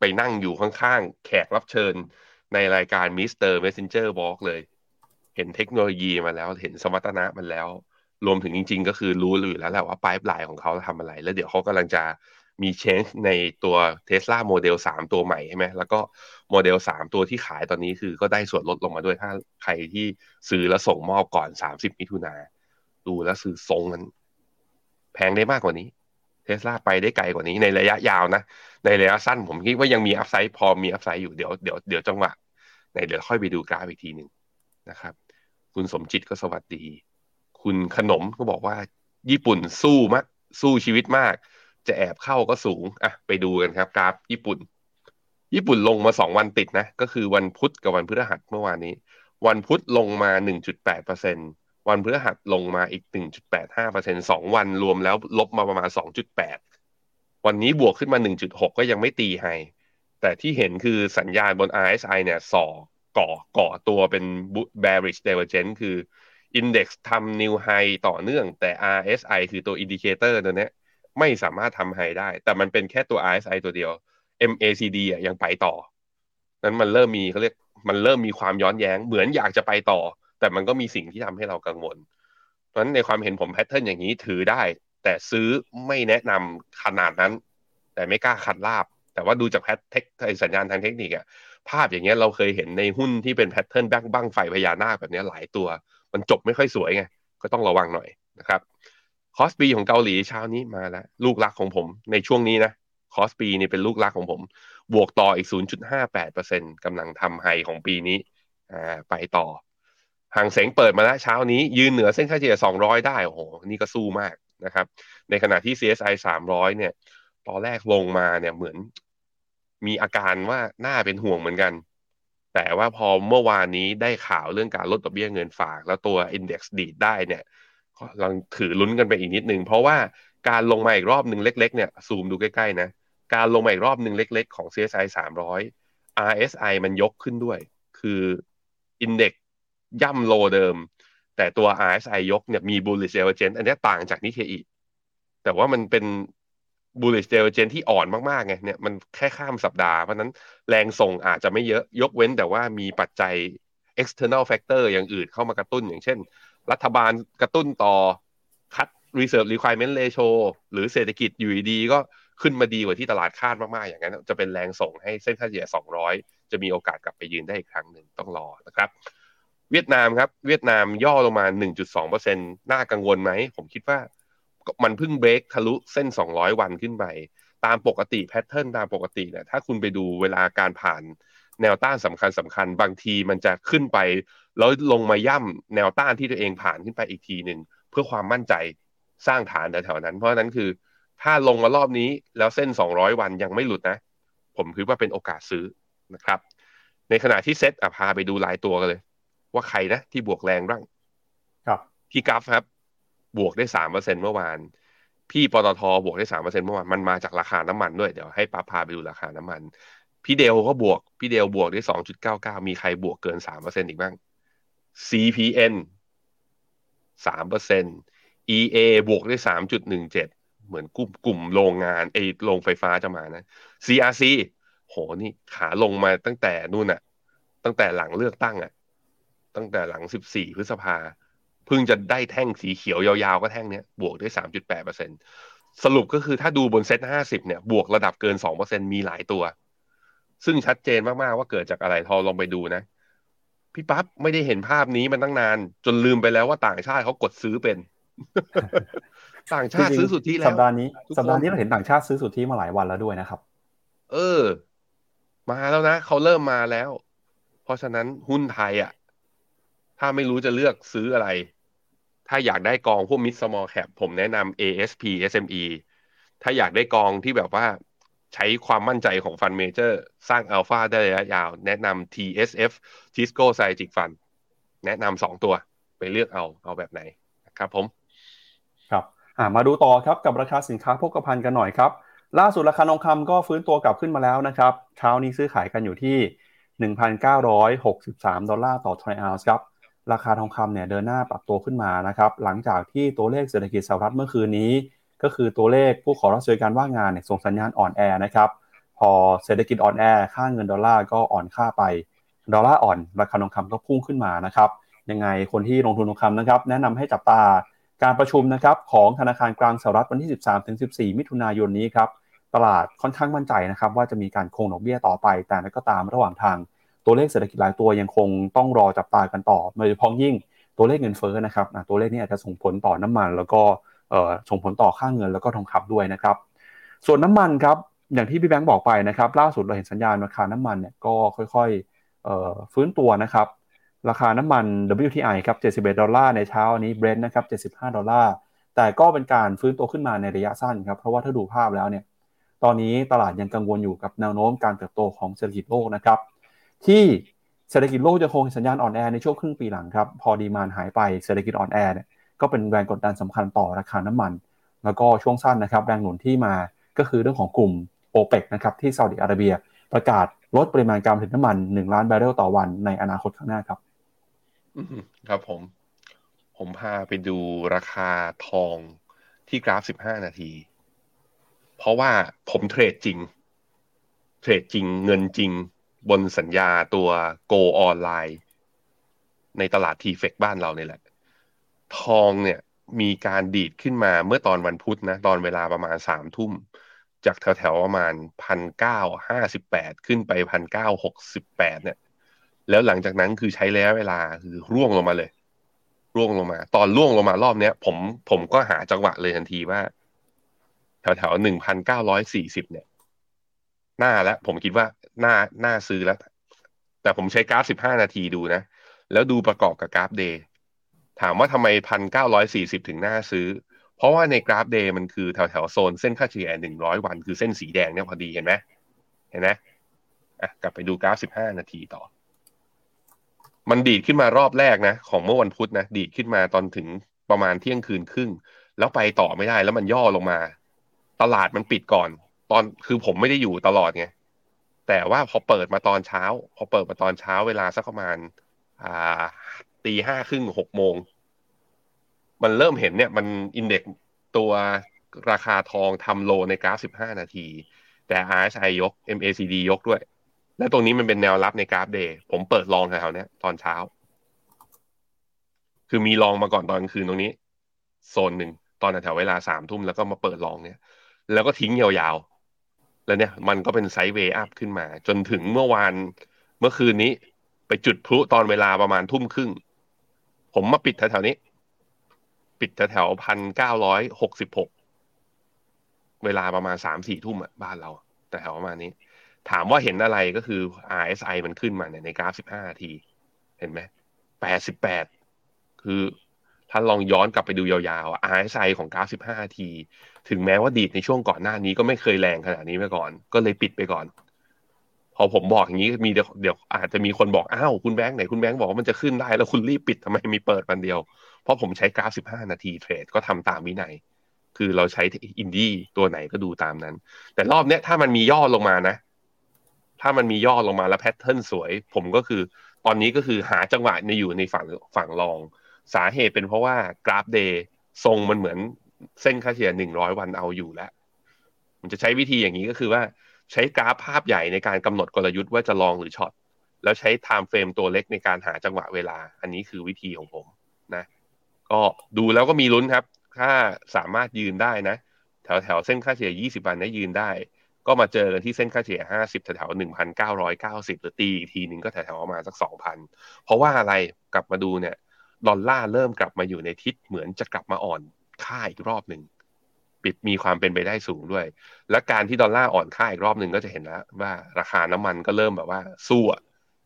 ไปนั่งอยู่ข้างๆ แขกรับเชิญในรายการ Mr. Messenger บอกเลย เห็นเทคโนโลยีมาแล้ว เห็นสมรรถนะมันแล้ว รวมถึงจริง ๆ ก็คือรู้อยู่แล้วแหละว่าปลายปลายของเขาทำอะไร แล้วเดี๋ยวเขากำลังจะ มี change ในตัว Tesla Model 3ตัวใหม่ใช่ไหมแล้วก็โมเดล 3 ตัวที่ขายตอนนี้คือก็ได้ส่วนลดลงมาด้วยถ้าใครที่ซื้อแล้วส่งมอบก่อน 30 มิถุนาดูแล้วซื้อทรงนั้นแพงได้มากกว่านี้เทสลาไปได้ไกลกว่านี้ในระยะยาวนะ ในระยะสั้นผมคิดว่ายังมีอัพไซด์พอมีอัพไซด์อยู่เดี๋ยวเดี๋ยวเดี๋ยวจังหวะในเดี๋ยวค่อยไปดูกราฟอีกทีหนึ่งนะครับ คุณสมจิตก็สวัสดี คุณขนมก็บอกว่า ญี่ปุ่นสู้มากสู้ชีวิตมาก จะแอบเข้าก็สูงอะไปดูกันครับ กราฟญี่ปุ่น ญี่ปุ่นลงมาสองวันติดนะ ก็คือวันพุธกับวันพฤหัสเมื่อวานนี้ วันพุธลงมา 1.8เปอร์เซ็นวันพฤหัสลงมาอีก 1.85เปอร์เซ็นสองวันรวมแล้วลบมาประมาณ 2.8 วันนี้บวกขึ้นมา 1.6 ก็ยังไม่ตีไฮแต่ที่เห็นคือสัญญาณบน RSI เนี่ยส่อก่อก่อตัวเป็น bearish divergence คือ index ทำ new high ต่อเนื่องแต่ RSI คือตัว indicator ตัวนี้ ไม่สามารถทำ high ได้ แต่มันเป็นแค่ตัว RSI ตัวเดียว MACD อะยังไปต่อ นั้นมันเริ่มมีเขาเรียกมันเริ่มมีความย้อนแย้ง เหมือนอยากจะไปต่อ แต่มันก็มีสิ่งที่ทำให้เรากังวล เพราะนั้นในความเห็นผมแพทเทิร์นอย่างนี้ถือได้ แต่ซื้อไม่แนะนำขนาดนั้น แต่ไม่กล้าคัดลาบ แต่ว่าดูจาก pattern สัญญาณทางเทคนิคอะภาพอย่างเงี้ยเราเคยเห็นในหุ้นที่เป็น pattern แบบบั้งไฟพญานาคแบบนี้หลายตัว มันจบไม่ค่อยสวยไงก็ต้องระวังหน่อยนะครับ คอสปีของเกาหลีเช้านี้มาแล้ว ลูกรักของผมในช่วงนี้นะคอสปีนี่เป็นลูกรักของผม บวกต่ออีก 0.58%กำลังทำ high ของปีนี้อ่าไปต่อฮั่งเส็งเปิดมาแล้วเช้านี้ยืนเหนือเส้นค่าเฉลี่ย 200 ได้ โอ้โห นี่ก็สู้มากนะครับ ในขณะที่ CSI 300 เนี่ย ตอนแรกลงมาเนี่ยเหมือนมีอาการว่าน่าเป็นห่วงเหมือนกัน แต่ว่าพอเมื่อวานนี้ได้ข่าวเรื่องการลดดอกเบี้ยเงินฝาก แล้วตัว Index ดีดได้เนี่ย ลังถือลุ้นกันไปอีกนิดนึง เพราะว่าการลงมาอีกรอบหนึ่งเล็ก ๆ เนี่ยซูมดูใกล้ๆนะ การลงมาอีกรอบหนึ่งเล็ก ๆ ของ CSI 300 RSI มันยกขึ้นด้วย คือ Index ย่ำโลเดิม แต่ตัว RSI ยกเนี่ยมี bullish divergence อันนี้ต่างจากนิเคอีแต่ว่ามันเป็น bullish divergence ที่อ่อนมากๆไงเนี่ยมันแค่ข้ามสัปดาห์ เพราะนั้นแรงส่งอาจจะไม่เยอะยกเว้นแต่ว่ามีปัจจัย external factor อย่างอื่นเข้ามากระตุ้นอย่างเช่น รัฐบาลกระตุ้นต่อคัด reserve requirement ratio หรือเศรษฐกิจอยู่ดีก็ขึ้นมาดีกว่าที่ตลาดคาดมาก ๆ อย่างนั้น จะเป็นแรงส่งให้เส้นค่าเฉลี่ย 200 จะมีโอกาสกลับไปยืนได้อีกครั้งหนึ่งต้องรอนะครับ เวียดนามครับ เวียดนามย่อลงมา 1.2%น่ากังวลไหม ผมคิดว่ามันเพิ่งเบรกทะลุเส้น 200 วันขึ้นไป ตามปกติแพทเทิร์นตามปกติเนี่ยถ้าคุณไปดูเวลาการผ่าน แนวต้านสำคัญสำคัญ บางทีมันจะขึ้นไป แล้วลงมาย่ำแนวต้านที่ตัวเองผ่านขึ้นไปอีกทีหนึ่งเพื่อความมั่นใจสร้างฐานแถวๆนั้น เพราะนั้นคือ ถ้าลงมารอบนี้แล้วเส้น 200 วันยังไม่หลุดนะ ผมคิดว่าเป็นโอกาสซื้อนะครับ ในขณะที่เซ็ตอะพาไปดูลายตัวกันเลย ว่าใครนะที่บวกแรงบ้างครับพี่กัฟครับ บวกได้สามเปอร์เซ็นเมื่อวาน พี่ปตทบวกได้สามเปอร์เซ็นเมื่อวานมันมาจากราคาน้ำมันด้วยเดี๋ยวให้ป้าพาไปดูราคาน้ำมัน พี่เดลก็บวก พี่เดลบวกได้สองจุดเก้าเก้ามีใครบวกเกินสามเปอร์เซ็นอีกบ้าง CPN สามเปอร์เซ็น EA บวกได้สามจุดหนึ่งเจ็ดเหมือนกลุ่มกลุ่มโรงงานไอโรงไฟฟ้าจะมานะ CRC โหนี่ขาลงมาตั้งแต่นู่นอะตั้งแต่หลังเลือกตั้งอะตั้งแต่หลัง14พฤษภาเพิ่งจะได้แท่งสีเขียวยาวๆ ก็แท่งเนี้ยบวกได้3.8%สรุปก็คือถ้าดูบนเซ็ต50เนี่ย บวกระดับเกิน2%มีหลายตัว ซึ่งชัดเจนมากๆว่าเกิดจากอะไรทอลองไปดูนะ พี่ปั๊บไม่ได้เห็นภาพนี้มันตั้งนาน จนลืมไปแล้วว่าต่างชาติเขากดซื้อเป็น ต่างชาติซื้อสุทธิแล้วสัปดาห์นี้ทุกคนสัปดาห์นี้เราเห็นต่างชาติซื้อสุทธิมาหลายวันแล้วด้วยนะครับ เออ มาแล้วนะเขาเริ่มมาแล้ว เพราะฉะนั้นหุ้นไทยอะ ถ้าไม่รู้จะเลือกซื้ออะไร ถ้าอยากได้กองพวก mid small cap ผมแนะนำ ASP SME ถ้าอยากได้กองที่แบบว่า ใช้ความมั่นใจของฟันเมเจอร์สร้างอัลฟาได้ระยะยาว แนะนำ TSF Tisco Strategic Fund แนะนำสองตัวไปเลือกเอาเอาแบบไหนนะครับผม ครับมาดูต่อครับกับราคาสินค้าโภคภัณฑ์กันหน่อยครับ ล่าสุดราคาทองคำก็ฟื้นตัวกลับขึ้นมาแล้วนะครับเช้านี้ซื้อขายกันอยู่ที่ 1,963 ดอลลาร์ต่อทรอยออนซ์ครับราคาทองคำเนี่ยเดินหน้าปรับตัวขึ้นมานะครับหลังจากที่ตัวเลขเศรษฐกิจสหรัฐเมื่อคืนนี้ ก็คือตัวเลขผู้ขอรับสวัสดิการว่างงานเนี่ยส่งสัญญาณอ่อนแอนะครับพอเศรษฐกิจอ่อนแอค่าเงินดอลลาร์ก็อ่อนค่าไปดอลลาร์อ่อนราคาทองคำก็พุ่งขึ้นมานะครับยังไงคนที่ลงทุนทองคำนะครับ แนะนำให้จับตาการประชุมนะครับของธนาคารกลางสหรัฐวันที่ 13-14 มิถุนายนนี้ครับตลาดค่อนข้างมั่นใจนะครับว่าจะมีการคงดอกเบี้ยต่อไป แต่ก็ตามระหว่างทางตัวเลขเศรษฐกิจหลายตัวยังคงต้องรอจับตากันต่อโดยเฉพาะยิ่งตัวเลขเงินเฟ้อนะครับตัวเลขนี้อาจจะส่งผลต่อน้ำมัน แล้วก็ ส่งผลต่อค่าเงินแล้วก็ทองคำด้วยนะครับ ส่วนน้ำมันครับอย่างที่พี่แบงค์บอกไปนะครับ ล่าสุดเราเห็นสัญญาณราคาน้ำมันเนี่ยก็ค่อยๆฟื้นตัวนะครับ ราคาน้ำมัน WTI ครับ 71 ดอลลาร์ในเช้านี้ Brent นะครับ 75 ดอลลาร์แต่ก็เป็นการฟื้นตัวขึ้นมาในระยะสั้นครับ เพราะว่าถ้าดูภาพแล้วเนี่ย ตอนนี้ตลาดยังกังวลอยู่กับแนวโน้มการเติบโตของเศรษฐกิจโลกนะครับ ที่เศรษฐกิจโลกจะคงสัญญาณอ่อนแอในช่วงครึ่งปีหลังครับ พอดีมานหายไปเศรษฐกิจอ่อนแอเนี่ย ก็เป็นแรงกดดันสำคัญต่อราคาน้ำมัน แล้วก็ช่วงสั้นนะครับแรงหนุนที่มาก็คือเรื่องของกลุ่มโอเปกนะครับที่ซาอุดิอาระเบียประกาศลดปริมาณการผลิตน้ำมัน 1 ล้านบาร์เรลต่อวันในอนาคตข้างหน้าครับครับผม ผมพาไปดูราคาทองที่กราฟ 15 นาที เพราะว่าผมเทรดจริง เทรดจริงเงินจริง บนสัญญาตัว Go ออนไลน์ในตลาดทีเฟกบ้านเราเนี่ยแหละ ทองเนี่ยมีการดีดขึ้นมาเมื่อตอนวันพุธนะ ตอนเวลาประมาณสามทุ่ม จากแถวๆประมาณพันเก้าห้าสิบแปดขึ้นไปพันเก้าหกสิบแปดเนี่ย แล้วหลังจากนั้นคือใช้ระยะเวลาคือร่วงลงมาเลย ร่วงลงมา ตอนร่วงลงมารอบเนี้ย ผมผมก็หาจังหวะเลยทันทีว่า แถวแถวหนึ่งพันเก้าร้อยสี่สิบเนี่ย หน้าแล้วผมคิดว่าหน้าหน้าซื้อแล้ว แต่ผมใช้กราฟสิบห้านาทีดูนะ แล้วดูประกอบกับกราฟ day ถามว่าทำไมพันเก้าร้อยสี่สิบถึงน่าซื้อ เพราะว่าในกราฟ day มันคือแถวแถวโซนเส้นค่าเฉลี่ยหนึ่งร้อยวันคือเส้นสีแดงเนี่ยพอดีเห็นไหมเห็นไหมอะกลับไปดูกราฟสิบห้านาทีต่อ มันดีดขึ้นมารอบแรกนะ ของเมื่อวันพุธนะ ดีดขึ้นมาตอนถึงประมาณเที่ยงคืนครึ่ง แล้วไปต่อไม่ได้แล้วมันย่อลงมา ตลาดมันปิดก่อน ตอนคือผมไม่ได้อยู่ตลอดไงแต่ว่าพอเปิดมาตอนเช้า พอเปิดมาตอนเช้าเวลาสักประมาณอ่า ตีห้าครึ่งหกโมง มันเริ่มเห็นเนี่ย มัน index ตัวราคาทองทำ low ในกราฟสิบห้านาที แต่ RSI ยก MACD ยกด้วย และตรงนี้มันเป็นแนวรับในกราฟ day ผมเปิด long แถวๆเนี้ยตอนเช้า คือมี long มาก่อนตอนกลางคืนตรงนี้ โซนหนึ่งตอนแถวเวลาสามทุ่มแล้วก็มาเปิดลองเนี่ย แล้วก็ทิ้งยาวๆ แล้วเนี่ยมันก็เป็นไซด์เวย์อัพขึ้นมา จนถึงเมื่อวานเมื่อคืนนี้ไปจุดพลุตอนเวลาประมาณทุ่มครึ่ง ผมมาปิดแถวๆนี้ ปิดแถวๆพันเก้าร้อยหกสิบหกเวลาประมาณสามสี่ทุ่มอะบ้านเราแต่แถวประมาณนี้ ถามว่าเห็นอะไรก็คือ RSI มันขึ้นมาเนี่ยในกราฟสิบห้านาที เห็นไหมแปดสิบแปดคือถ้าลองย้อนกลับไปดูยาวๆ RSI ของกราฟสิบห้านาที ถึงแม้ว่าดีดในช่วงก่อนหน้านี้ก็ไม่เคยแรงขนาดนี้มาก่อน ก็เลยปิดไปก่อน อผมบอกอย่างนี้มีเดี๋ยวอาจจะมีคนบอกอ้าวคุณแบงค์ไหนคุณแบงค์บอกว่ามันจะขึ้นได้แล้วคุณรีบปิดทำไมมีเปิดวันเดียว เพราะผมใช้กราฟ15นาทีเทรดก็ทำตามวินัย คือเราใช้อินดี้ตัวไหนก็ดูตามนั้น แต่รอบเนี้ยถ้ามันมีย่อลงมานะ ถ้ามันมีย่อลงมาแล้ว pattern สวย ผมก็คือ ตอนนี้ก็คือหาจังหวะในอยู่ในฝั่งฝั่ง long สาเหตุเป็นเพราะว่ากราฟ day ทรงมันเหมือนเส้นค่าเฉลี่ยหนึ่งร้อยวันเอาอยู่แล้วมันจะใช้วิธีอย่างนี้ก็คือว่า ใช้กราฟภาพใหญ่ในการกำหนดกลยุทธ์ว่าจะ long หรือ short แล้วใช้ time frame ตัวเล็กในการหาจังหวะเวลา อันนี้คือวิธีของผมนะ ก็ดูแล้วก็มีลุ้นครับ ถ้าสามารถยืนได้นะ แถวแถวเส้นค่าเฉลี่ย 20 วันนี้ยืนได้ ก็มาเจอกันที่เส้นค่าเฉลี่ย 50 แถวแถว1,990 หรือตีอีกทีหนึ่งก็แถวแถวประมาณสัก 2,000 เพราะว่าอะไรกลับมาดูเนี่ยดอลลาร์เริ่มกลับมาอยู่ในทิศเหมือนจะกลับมาอ่อนค่าอีกรอบหนึ่ง ปิดมีความเป็นไปได้สูงด้วย และการที่ดอลลาร์อ่อนค่าอีกรอบหนึ่งก็จะเห็นแล้วว่าราคาน้ำมันก็เริ่มแบบว่าสู้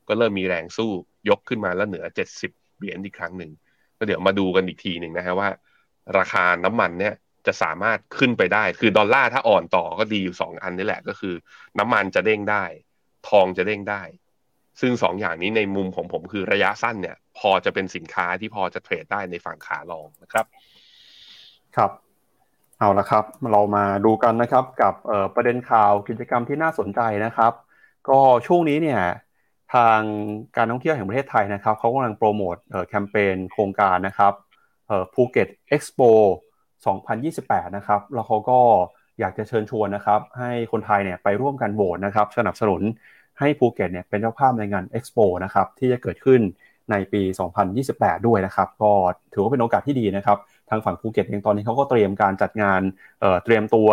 ก็เริ่มมีแรงสู้ยกขึ้นมาแล้วเหนือ 70 เหรียญอีกครั้งหนึ่งก็เดี๋ยวมาดูกันอีกทีหนึ่งนะฮะว่า ราคาน้ำมันเนี่ยจะสามารถขึ้นไปได้ คือดอลลาร์ถ้าอ่อนต่อก็ดีอยู่สองอันนี่แหละก็คือ น้ำมันจะเด้งได้ ทองจะเด้งได้ ซึ่งสองอย่างนี้ในมุมของผมคือระยะสั้นเนี่ย พอจะเป็นสินค้าที่พอจะเทรดได้ในฝั่งขาลองนะครับ ครับ เอาละครับ เรามาดูกันนะครับกับประเด็นข่าวกิจกรรมที่น่าสนใจนะครับ ก็ช่วงนี้เนี่ยทางการท่องเที่ยวแห่งประเทศไทยนะครับเขากำลังโปรโมทแคมเปญโครงการนะครับภูเก็ตเอ็กซ์โป2028 นะครับ แล้วเขาก็อยากจะเชิญชวนนะครับ ให้คนไทยเนี่ยไปร่วมกันโหวตนะครับสนับสนุนให้ภูเก็ตเนี่ยเป็นเจ้าภาพในงานเอ็กซ์โปนะครับที่จะเกิดขึ้นในปี 2028 ด้วยนะครับ ก็ถือว่าเป็นโอกาสที่ดีนะครับ ทางฝั่งภูเก็ตเองตอนนี้เขาก็เตรียมการจัดงานเตรียมตัว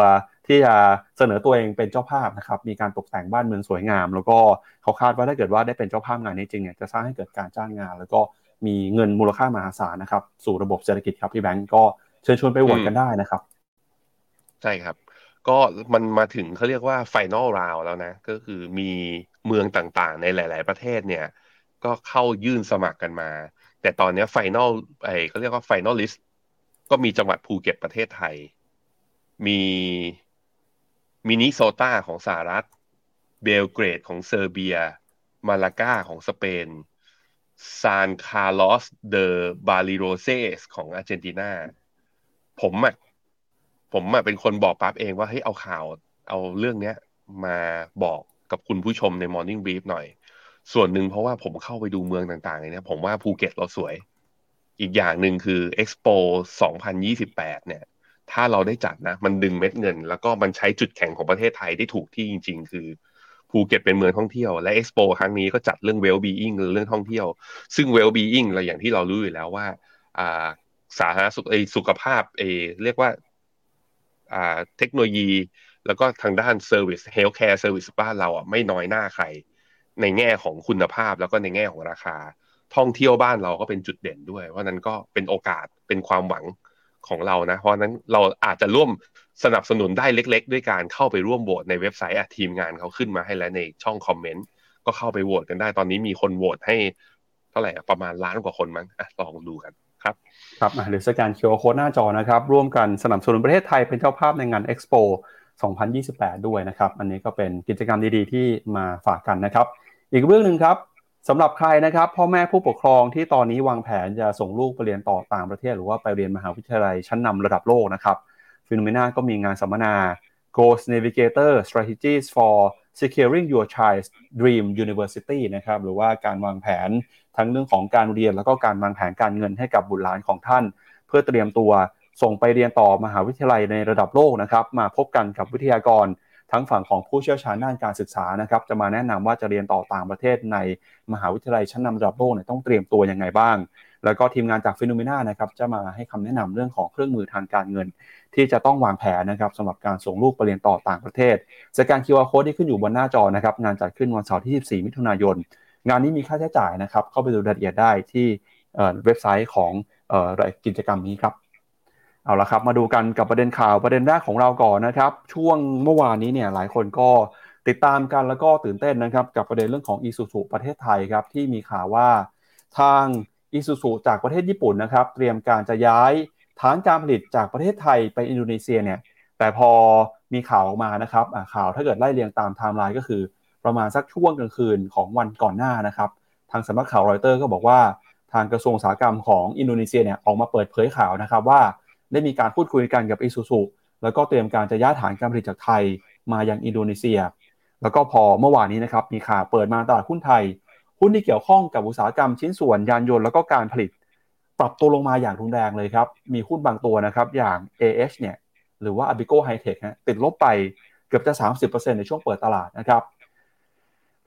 ที่จะเสนอตัวเองเป็นเจ้าภาพนะครับมีการตกแต่งบ้านเมืองสวยงาม แล้วก็เขาคาดว่าถ้าเกิดว่าได้เป็นเจ้าภาพงานนี้จริงเนี่ยจะสร้างให้เกิดการจ้างงาน แล้วก็มีเงินมูลค่ามหาศาลนะครับสู่ระบบเศรษฐกิจครับพี่แบงก์ก็เชิญชวนไปโหวตกันได้นะครับใช่ครับ ก็มันมาถึงเขาเรียกว่า final round แล้วนะ ก็คือมีเมืองต่างๆ ในหลาย ๆ ประเทศเนี่ย ก็เข้ายื่นสมัครกันมา แต่ตอนนี้ final ไอเขาเรียกว่า final list ก็มีจังหวัดภูเก็ตประเทศไทย มีมินิโซตาของสหรัฐ เบลเกรดของเซอร์เบีย มาลากาของสเปน ซานคาร์ลอสเดอบาลิโรเซสของอาร์เจนตินา ผมอะผมอะเป็นคนบอกปั๊บเองว่าเฮ้ยเอาข่าว เอาเรื่องเนี้ยมาบอกกับคุณผู้ชมใน Morning Brief หน่อย ส่วนหนึ่งเพราะว่าผมเข้าไปดูเมืองต่างๆเนี่ยผมว่าภูเก็ตเราสวย อีกอย่างหนึ่งคือ Expo 2028 เนี่ย ถ้าเราได้จัดนะ มันดึงเม็ดเงิน แล้วก็มันใช้จุดแข็งของประเทศไทยได้ถูกที่จริง ๆ คือภูเก็ตเป็นเมืองท่องเที่ยวและเอ็กซ์โปครั้งนี้ก็จัดเรื่อง well being เรื่องท่องเที่ยว ซึ่ง well being เราอย่างที่เรารู้อยู่แล้วว่าอ่าสาธารณสุขไอสุขภาพเอเรียกว่าอ่าเทคโนโลยี แล้วก็ทางด้าน service healthcare service บ้านเราอะไม่น้อยหน้าใคร ในแง่ของคุณภาพแล้วก็ในแง่ของราคา ท่องเที่ยวบ้านเราก็เป็นจุดเด่นด้วย เพราะนั้นก็เป็นโอกาสเป็นความหวังของเรานะ เพราะนั้นเราอาจจะร่วมสนับสนุนได้เล็ก ๆ ด้วยการเข้าไปร่วมโหวตในเว็บไซต์ทีมงานเขาขึ้นมาให้แล้วในช่องคอมเมนต์ก็เข้าไปโหวตกันได้ตอนนี้มีคนโหวตให้เท่าไหร่ประมาณล้านกว่าคนมั้งลองดูกันครับครับหรือสแกนเคียร์โค้ดหน้าจอนะครับ ร่วมกันสนับสนุนประเทศไทยเป็นเจ้าภาพในงานเอ็กซ์โป2028 ด้วยนะครับ อันนี้ก็เป็นกิจกรรมดีๆ ที่มาฝากกันนะครับ อีกเรื่องหนึ่งครับ สำหรับใครนะครับ พ่อแม่ผู้ปกครองที่ตอนนี้วางแผนจะส่งลูกไปเรียนต่อต่างประเทศ หรือว่าไปเรียนมหาวิทยาลัยชั้นนำระดับโลกนะครับฟิโนเมนาก็มีงานสัมมนา g o s t Navigator Strategies for Securing Your Child's Dream University นะครับหรือว่าการวางแผนทั้งเรื่องของการเรียน แล้วก็การวางแผนการเงินให้กับบุตรหลานของท่าน เพื่อเตรียมตัวส่งไปเรียนต่อมหาวิทยาลัยในระดับโลกนะครับมาพบกันกับวิทยากร ทั้งฝั่งของผู้เชี่ยวชาญด้านการศึกษานะครับจะมาแนะนำว่าจะเรียนต่อต่างประเทศในมหาวิทยาลัยชั้นนำระดับโลกเนี่ยต้องเตรียมตัวยังไงบ้าง แล้วก็ทีมงานจากฟิโนเมนานะครับจะมาให้คำแนะนำเรื่องของเครื่องมือทางการเงิน ที่จะต้องวางแผนนะครับสำหรับการส่งลูกไปเรียนต่อต่างประเทศสแกน QR Code ที่ขึ้นอยู่บนหน้าจอนะครับงานจัดขึ้นวันเสาร์ที่24มิถุนายน งานนี้มีค่าใช้จ่ายนะครับเข้าไปดูรายละเอียดได้ที่เว็บไซต์ของกิจกรรมนี้ครับ เอาละครับมาดูกันกับประเด็นข่าวประเด็นแรกของเราก่อนนะครับ ช่วงเมื่อวานนี้เนี่ยหลายคนก็ติดตามกันแล้วก็ตื่นเต้นนะครับ กับประเด็นเรื่องของอีซูซูประเทศไทยครับที่มีข่าวว่าทางอีซูซูจากประเทศญี่ปุ่นนะครับ เตรียมการจะย้ายฐานการผลิตจากประเทศไทยไปอินโดนีเซียเนี่ยแต่พอมีข่าวออกมานะครับข่าวถ้าเกิดไล่เรียงตามไทม์ไลน์ก็คือ ประมาณสักช่วงกลางคืนของวันก่อนหน้านะครับ ทางสำนักข่าวรอยเตอร์ก็บอกว่า ทางกระทรวงอุตสาหกรรมของอินโดนีเซียเนี่ยออกมาเปิดเผยข่าวนะครับว่า ได้มีการพูดคุยกันกับอิซูซุแล้วก็เตรียมการจะย้ายฐานการผลิตจากไทยมายังอินโดนีเซีย แล้วก็พอเมื่อวานนี้นะครับมีข่าวเปิดมาตลาดหุ้นไทย หุ้นที่เกี่ยวข้องกับอุตสาหกรรมชิ้นส่วนยานยนต์แล้วก็การผลิต ปรับตัวลงมาอย่างรุนแรงเลยครับ มีหุ้นบางตัวนะครับอย่าง AH เนี่ยหรือว่า Abico Hightech ฮะติดลบไปเกือบจะ 30%ในช่วงเปิดตลาดนะครับ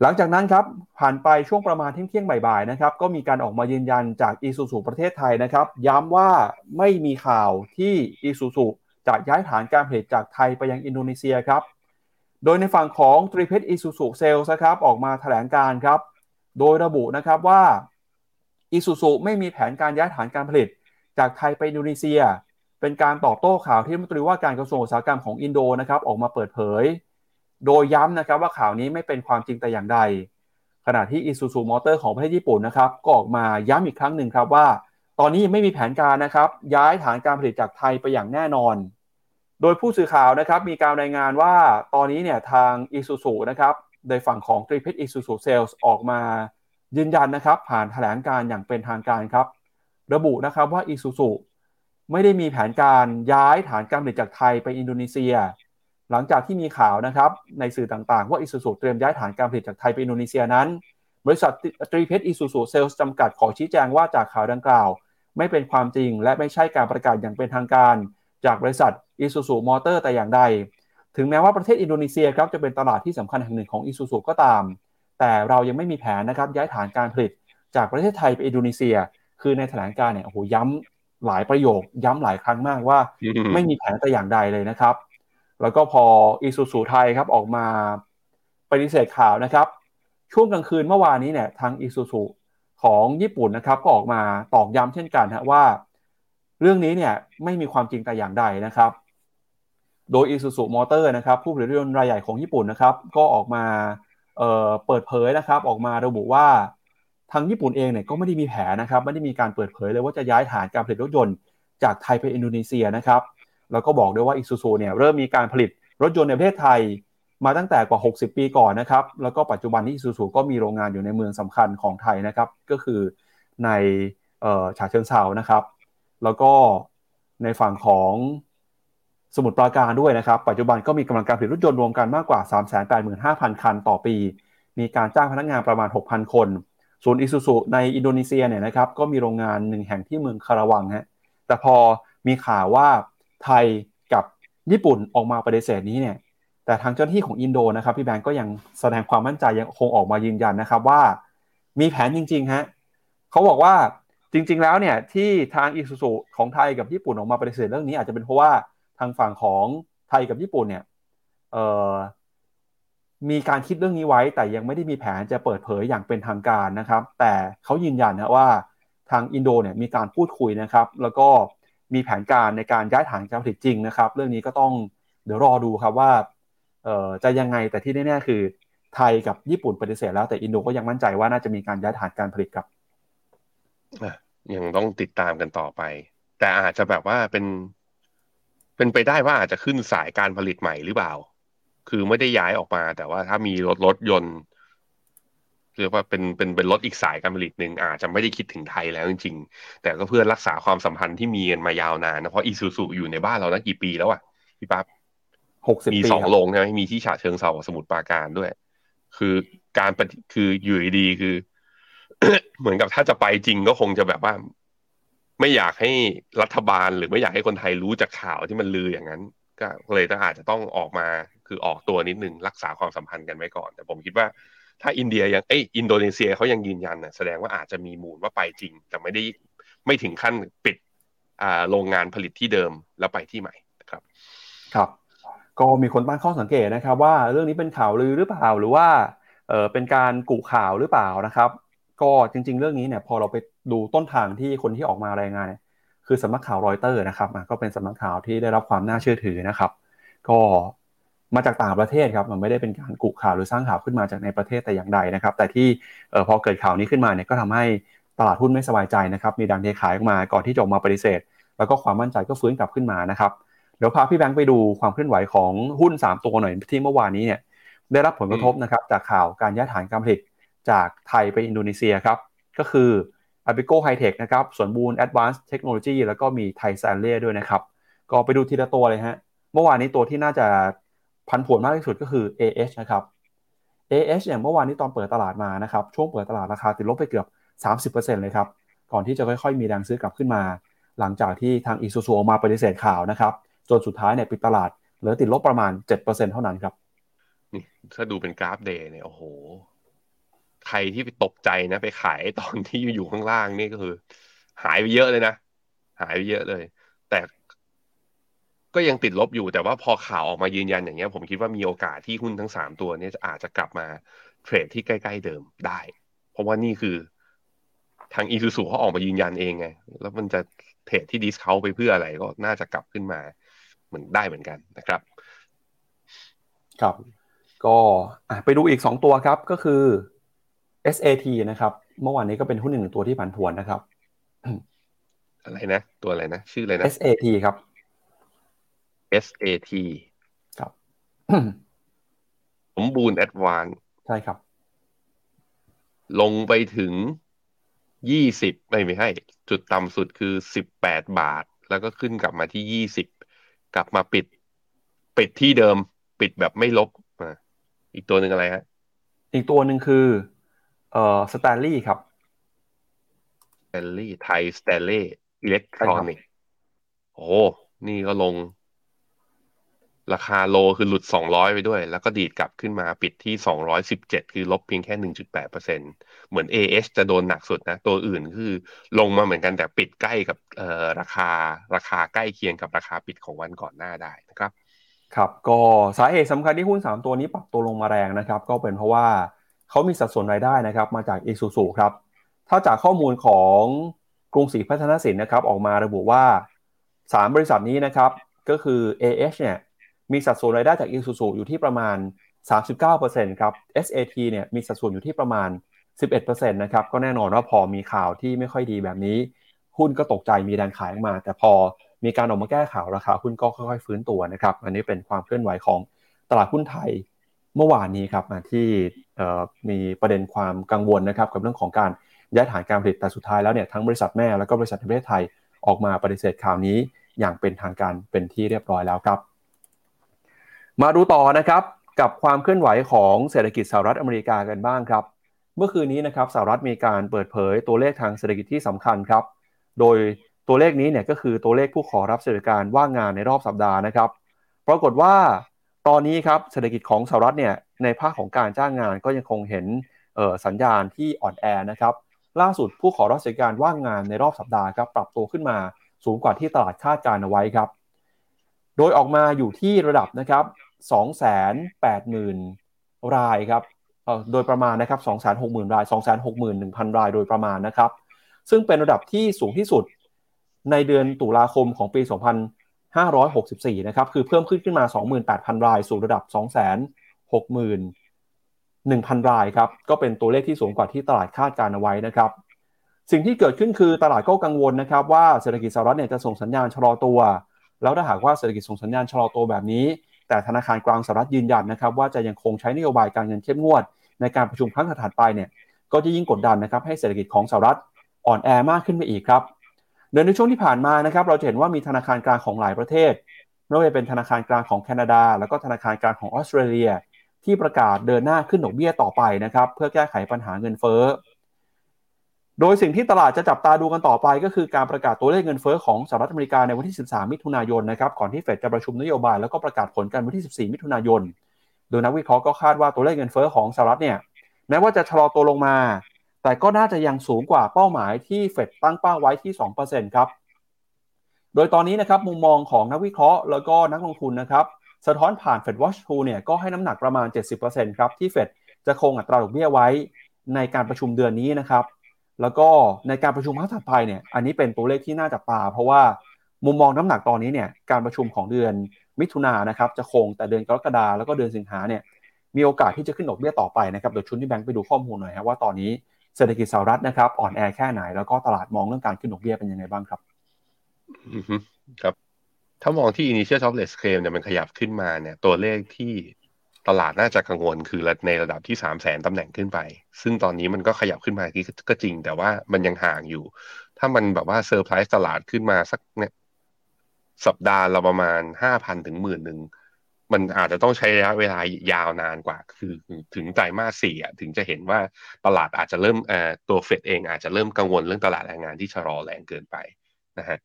หลังจากนั้นครับผ่านไปช่วงประมาณเที่ยงบ่ายๆนะครับก็มีการออกมายืนยันจาก i s u z u ประเทศไทยนะครับ ย้ำว่าไม่มีข่าวที่ i s u z u จะย้ายฐานการผลิตจากไทยไปยังอินโดนีเซียครับ โดยในฝั่งของตรีเพชรอิซูซูเซลส์ครับออกมาแถลงการครับ โดยระบุนะครับว่าอิซูซูไม่มีแผนการย้ายฐานการผลิต จากไทยไปอินโดนีเซีย เป็นการตอบโต้ข่าวที่รัฐมนตรีว่าการกระทรวงอุตสาหกรรมของอินโดนะครับออกมาเปิดเผย โดยย้ำนะครับว่าข่าวนี้ไม่เป็นความจริงแต่อย่างใด ขณะที่อิซูซูมอเตอร์ของประเทศญี่ปุ่นนะครับก็ออกมาย้ำอีกครั้งหนึ่งครับว่า ตอนนี้ยังไม่มีแผนการนะครับย้ายฐานการผลิตจากไทยไปอย่างแน่นอน โดยผู้สื่อข่าวนะครับมีการรายงานว่าตอนนี้เนี่ยทางอิซูซูนะครับโดยฝั่งของตรีเพชรอิซูซูเซลส์ออกมายืนยันนะครับผ่านแถลงการณ์อย่างเป็นทางการครับ ระบุนะครับว่าอิซูซูไม่ได้มีแผนการย้ายฐานการผลิตจากไทยไปอินโดนีเซีย หลังจากที่มีข่าวนะครับในสื่อต่างๆ ว่าอิซูซูเตรียมย้ายฐานการผลิตจากไทยไปอินโดนีเซียนั้น บริษัทตรีเพชรอิซูซูเซลส์จำกัดขอชี้แจงว่าจากข่าวดังกล่าว ไม่เป็นความจริง และไม่ใช่การประกาศอย่างเป็นทางการ จากบริษัทอิซูซูมอเตอร์แต่อย่างใด ถึงแม้ว่าประเทศอินโดนีเซียครับจะเป็นตลาดที่สำคัญแห่งหนึ่งของอิซูซูก็ตาม แต่เรายังไม่มีแผนนะครับย้ายฐานการผลิตจากประเทศไทยไปอินโดนีเซีย คือในแถลงการเนี่ยโอ้โหย้ำหลายประโยค ย้ำหลายครั้งมากว่า ไม่มีแผนแต่อย่างใดเลยนะครับ แล้วก็พออิซูซูไทยครับออกมาปฏิเสธข่าวนะครับ ช่วงกลางคืนเมื่อวานนี้เนี่ยทางอิซูซูของญี่ปุ่นนะครับก็ออกมาตอกย้ำเช่นกันฮะว่า เรื่องนี้เนี่ยไม่มีความจริงแต่อย่างใดนะครับ โดย Isuzu Motor นะครับผู้ผลิตรถยนต์รายใหญ่ของญี่ปุ่นนะครับก็ออกมาเเปิดเผยนะครับ ออกมาระบุว่าทางญี่ปุ่นเองเนี่ยก็ไม่ได้มีแผนนะครับไม่ได้มีการเปิดเผยเลยว่าจะย้ายฐานการผลิตรถยนต์จากไทยไปอินโดนีเซียนะครับ แล้วก็บอกด้วยว่า Isuzu เนี่ยเริ่มมีการผลิตรถยนต์ในประเทศไทยมาตั้งแต่กว่า 60 ปีก่อนนะครับ แล้วก็ปัจจุบันที่ Isuzu ก็มีโรงงานอยู่ในเมืองสำคัญของไทยนะครับ ก็คือในฉะเชิงเซานะครับ แล้วก็ในฝั่งของสมุทรปราการด้วยนะครับ ปัจจุบันก็มีกำลังการผลิตรถยนต์รวมกันมากกว่า 385,000 คันต่อปี มีการจ้างพนักงานประมาณ 6,000 คนส่วนอิซูซุในอินโดนีเซียเนี่ยนะครับก็มีโรงงานหนึ่งแห่งที่เมืองคาราวังฮะแต่พอมีข่าวว่า ไทยกับญี่ปุ่นออกมาปฏิเสธนี้เนี่ย แต่ทางเจ้าหน้าที่ของอินโดนะครับพี่แบงก์ก็ยังแสดงความมั่นใจยังคงออกมายืนยันนะครับว่า มีแผนจริงๆฮะเขาบอกว่าจริง ๆ แล้วเนี่ยที่ทางอิซูซุของไทยกับญี่ปุ่นออกมาปฏิเสธเรื่องนี้อาจจะเป็นเพราะว่าทางฝั่งของไทยกับญี่ปุ่นเนี่ยมีการคิดเรื่องนี้ไว้ แต่ยังไม่ได้มีแผนจะเปิดเผยอย่างเป็นทางการนะครับ แต่เขายืนยันนะว่าทางอินโดเนี่ยมีการพูดคุยนะครับ แล้วก็ มีแผนการในการย้ายฐานการผลิตจริงนะครับ เรื่องนี้ก็ต้องเดี๋ยวรอดูครับว่าจะยังไงแต่ที่แน่ๆคือ ไทยกับญี่ปุ่นปฏิเสธแล้วแต่อินโดก็ยังมั่นใจว่าน่าจะมีการย้ายฐานการผลิตครับยังต้องติดตามกันต่อไป แต่อาจจะแบบว่าเป็น เป็นไปได้ว่าอาจจะขึ้นสายการผลิตใหม่หรือเปล่า คือไม่ได้ย้ายออกมา แต่ว่าถ้ามีรถรถยนต์ เรียกว่าเป็นเป็นเป็นรถอีกสายการผลิตหนึ่งอาจจะไม่ได้คิดถึงไทยแล้วจริงๆ แต่ก็เพื่อรักษาความสัมพันธ์ที่มีกันมายาวนานนะเพราะอีซูซูอยู่ในบ้านเราตั้งกี่ปีแล้วอะพี่ปั๊บหกสิบมีสองโรงใช่ไหมมีที่ฉะเชิงเซาสมุทรปราการด้วย คือการคืออยู่ดีคือ เหมือนกับถ้าจะไปจริงก็คงจะแบบว่า ไม่อยากให้รัฐบาลหรือไม่อยากให้คนไทยรู้จากข่าวที่มันลืออย่างนั้น ก็เลยต้องอาจจะต้องออกมาคือออกตัวนิดนึงรักษาความสัมพันธ์กันไว้ก่อน แต่ผมคิดว่า ถ้าอินเดียยังเอ้อินโดนีเซียเขายังยืนยันนะแสดงว่าอาจจะมีมูลว่าไปจริง แต่ไม่ได้ไม่ถึงขั้นปิดอ่าโรงงานผลิตที่เดิมแล้วไปที่ใหม่นะครับ ครับ ก็มีคนตั้งข้อสังเกตนะครับ ว่าเรื่องนี้เป็นข่าวลือหรือเปล่าหรือว่าเออเป็นการกุข่าวหรือเปล่านะครับ ก็จริง ๆ เรื่องนี้เนี่ย พอเราไปดูต้นทางที่คนที่ออกมารายงานคือสำนักข่าวรอยเตอร์นะครับก็เป็นสำนักข่าวที่ได้รับความน่าเชื่อถือนะครับ ก็ มาจากต่างประเทศครับมันไม่ได้เป็นการกุข่าวหรือสร้างข่าวขึ้นมาจากในประเทศแต่อย่างใดนะครับ แต่ที่พอเกิดข่าวนี้ขึ้นมาเนี่ยก็ทำให้ตลาดหุ้นไม่สบายใจนะครับมีดังเทขายออกมาก่อนที่จะออกมาปฏิเสธ แล้วก็ความมั่นใจก็ฟื้นกลับขึ้นมานะครับเดี๋ยวพาพี่แบงค์ไปดูความเคลื่อนไหวของหุ้น 3 ตัวหน่อยที่เมื่อวานนี้เนี่ยได้รับผลกระทบนะครับจากข่าวการย้ายฐานการผลิตจากไทยไปอินโดนีเซียครับก็คือ a b i c o Hightech นะครับส่วนบูน Advanced Technology แล้วก็มีไทยแซนเล่ด้วยนะครับ ก็ไปดูทีละตัวเลยฮะเมื่อวานนี้ตัวที่น่าจะ พันผวนมากที่สุดก็คือ AH นะครับ AH เนี่ยเมื่อวานนี้ตอนเปิดตลาดมานะครับช่วงเปิดตลาดราคาติดลบไปเกือบ 30%เลยครับก่อนที่จะค่อยๆ มีแรงซื้อกลับขึ้นมา หลังจากที่ทางอีซูซูออกมาปฏิเสธข่าวนะครับจนสุดท้ายเนี่ยปิดตลาดเหลือติดลบประมาณ 7%เท่านั้นครับนี่ถ้าดูเป็นกราฟเดย์เนี่ยโอ้โหใครที่ไปตกใจนะ ไปขายตอนที่อยู่ข้างล่างนี่ก็คือ หายไปเยอะเลยนะ หายไปเยอะเลย แต่ ก็ยังติดลบอยู่แต่ว่าพอข่าวออกมายืนยันอย่างเงี้ย ผมคิดว่ามีโอกาสที่หุ้นทั้งสามตัวนี้อาจจะกลับมาเทรดที่ใกล้ๆเดิมได้ เพราะว่านี่คือทางอีซูซูเขาออกมายืนยันเองไง แล้วมันจะเทรดที่ดิสเขาไปเพื่ออะไรก็น่าจะกลับขึ้นมาเหมือนได้เหมือนกันนะครับ ครับ ก็ไปดูอีกสองตัวครับก็คือ SAT นะครับ เมื่อวานนี้ก็เป็นหุ้นหนึ่งตัวที่ผันผวนนะครับ อะไรนะ ตัวอะไรนะ ชื่ออะไรนะ SAT ครับ SAT ครับสมบูรณ์แอ๊ดวานซ์ใช่ครับ ลงไปถึงยี่สิบไม่ไม่ให้ จุดต่ำสุดคือสิบแปดบาท แล้วก็ขึ้นกลับมาที่ยี่สิบกลับมาปิด ปิดที่เดิม ปิดแบบไม่ลบมาอีกตัวหนึ่งอะไรฮะ อีกตัวหนึ่งคือ เอ่อสแตนเลย์ครับสแตนเลย์ไทยสแตนเลย์อิเล็กทรอนิกส์โอ้นี่ก็ลง ราคาโลคือหลุด 200 ไปด้วย แล้วก็ดีดกลับขึ้นมาปิดที่ 217 คือลบเพียงแค่ 1.8%เหมือน AH จะโดนหนักสุดนะ ตัวอื่นคือลงมาเหมือนกันแต่ปิดใกล้กับราคาราคาใกล้เคียงกับราคาปิดของวันก่อนหน้าได้นะครับ ครับ ก็สาเหตุสำคัญที่หุ้น 3 ตัวนี้ปรับตัวลงมาแรงนะครับ ก็เป็นเพราะว่าเขามีสัดส่วนรายได้นะครับ มาจากอีซูซูครับ ถ้าจากข้อมูลของกรุงศรีพัฒนสินนะครับ ออกมาระบุว่า 3 บริษัทนี้นะครับ ก็คือ AH เนี่ย มีสัดส่วนรายได้จาก Isuzu อยู่ที่ประมาณ 39%ครับ SAT เนี่ยมีสัดส่วนอยู่ที่ประมาณ 11%นะครับก็แน่นอนว่าพอมีข่าวที่ไม่ค่อยดีแบบนี้ หุ้นก็ตกใจมีแรงขายออกมา แต่พอมีการออกมาแก้ข่าวราคาหุ้นก็ค่อยๆฟื้นตัวนะครับอันนี้เป็นความเคลื่อนไหวของตลาดหุ้นไทยเมื่อวานนี้ครับที่มีประเด็นความกังวลนะครับกับเรื่องของการย้ายฐานการผลิตแต่สุดท้ายแล้วเนี่ยทั้งบริษัทแม่แล้วก็บริษัทในประเทศไทยออกมาปฏิเสธข่าวนี้อย่างเป็นทางการเป็นที่เรียบร้อยแล้วครับ มาดูต่อนะครับกับความเคลื่อนไหวของเศรษฐกิจสหรัฐอเมริกากันบ้างครับ เมื่อคืนนี้นะครับสหรัฐมีการเปิดเผยตัวเลขทางเศรษฐกิจที่สำคัญครับ โดยตัวเลขนี้เนี่ยก็คือตัวเลขผู้ขอรับสวัสดิการว่างงานในรอบสัปดาห์นะครับ ปรากฏว่าตอนนี้ครับเศรษฐกิจของสหรัฐเนี่ยในภาคของการจ้างงานก็ยังคงเห็นสัญญาณที่อ่อนแอนะครับล่าสุดผู้ขอรับสวัสดิการว่างงานในรอบสัปดาห์ครับปรับตัวขึ้นมาสูงกว่าที่ตลาดคาดการเอาไว้ครับ โดยออกมาอยู่ที่ระดับนะครับ 280,000 รายครับโดยประมาณนะครับ260,000 ราย 261,000 รายโดยประมาณนะครับ ซึ่งเป็นระดับที่สูงที่สุดในเดือนตุลาคมของปี 2564 นะครับ คือเพิ่มขึ้นขึ้นมา 28,000 ราย สู่ระดับ 261,000 รายครับ ก็เป็นตัวเลขที่สูงกว่าที่ตลาดคาดการเอาไว้นะครับ สิ่งที่เกิดขึ้นคือตลาดก็กังวลนะครับว่าเศรษฐกิจสหรัฐเนี่ยจะส่งสัญญาณชะลอตัว แล้วถ้าหากว่าเศรษฐกิจส่งสัญญาณชะลอตัวแบบนี้ แต่ธนาคารกลางสหรัฐยืนยันนะครับว่าจะยังคงใช้นโยบายการเงินเข้มงวด ในการประชุมครั้งถัดไปเนี่ยก็จะยิ่งกดดันนะครับให้เศรษฐกิจของสหรัฐอ่อนแอมากขึ้นไปอีกครับโดยในช่วงที่ผ่านมานะครับเราจะเห็นว่ามีธนาคารกลางของหลายประเทศไม่ว่าจะเป็นธนาคารกลางของแคนาดา แล้วก็ธนาคารกลางของออสเตรเลีย ที่ประกาศเดินหน้าขึ้นดอกเบี้ยต่อไปนะครับเพื่อแก้ไขปัญหาเงินเฟ้อ โดยสิ่งที่ตลาดจะจับตาดูกันต่อไป ก็คือการประกาศตัวเลขเงินเฟ้อของสหรัฐอเมริกาในวันที่ 13 มิถุนายนนะครับก่อนที่เฟดจะประชุมนโยบายแล้วก็ประกาศผลกันวันที่ 14 มิถุนายน โดยนักวิเคราะห์ก็คาดว่าตัวเลขเงินเฟ้อของสหรัฐเนี่ยแม้ว่าจะชะลอตัวลงมา แต่ก็น่าจะยังสูงกว่าเป้าหมายที่เฟดตั้งเป้าไว้ที่ 2%ครับโดยตอนนี้นะครับมุมมองของนักวิเคราะห์แล้วก็นักลงทุนนะครับสะท้อนผ่าน Fed Watch 2เนี่ยก็ให้น้ำหนักประมาณ 70%ครับที่เฟดจะคงอัตราดอกเบี้ยไว้ในการประชุมเดือนนี้นะครับ แล้วก็ในการประชุมครั้งถัดไปเนี่ย อันนี้เป็นตัวเลขที่น่าจับตา เพราะว่ามุมมองน้ำหนักตอนนี้เนี่ย การประชุมของเดือนมิถุนายนนะครับ จะคงแต่เดือนกรกฎาแล้วก็เดือนสิงหาเนี่ย มีโอกาสที่จะขึ้นดอกเบี้ยต่อไปนะครับ เดี๋ยวชุนที่แบงค์ไปดูข้อมูลหน่อยครับว่าตอนนี้เศรษฐกิจสหรัฐนะครับอ่อนแอแค่ไหน แล้วก็ตลาดมองเรื่องการขึ้นดอกเบี้ยเป็นยังไงบ้างครับครับ ถ้ามองที่ initial jobless claim เนี่ยมันขยับขึ้นมาเนี่ย ตัวเลขที่ ตลาดน่าจะกังวลคือในระดับที่สามแสนตำแหน่งขึ้นไป ซึ่งตอนนี้มันก็ขยับขึ้นมาที่ก็จริง แต่ว่ามันยังห่างอยู่ ถ้ามันแบบว่าเซอร์ไพรส์ตลาดขึ้นมาสักเนี่ยสัปดาห์เราประมาณห้าพันถึงหมื่นหนึ่งมันอาจจะต้องใช้ระยะเวลายาวนานกว่า คือถึงไตรมาสสี่อะถึงจะเห็นว่าตลาดอาจจะเริ่มเอ่อตัวเฟดเองอาจจะเริ่มกังวลเรื่องตลาดแรงงานที่ชะลอแรงเกินไปนะฮะ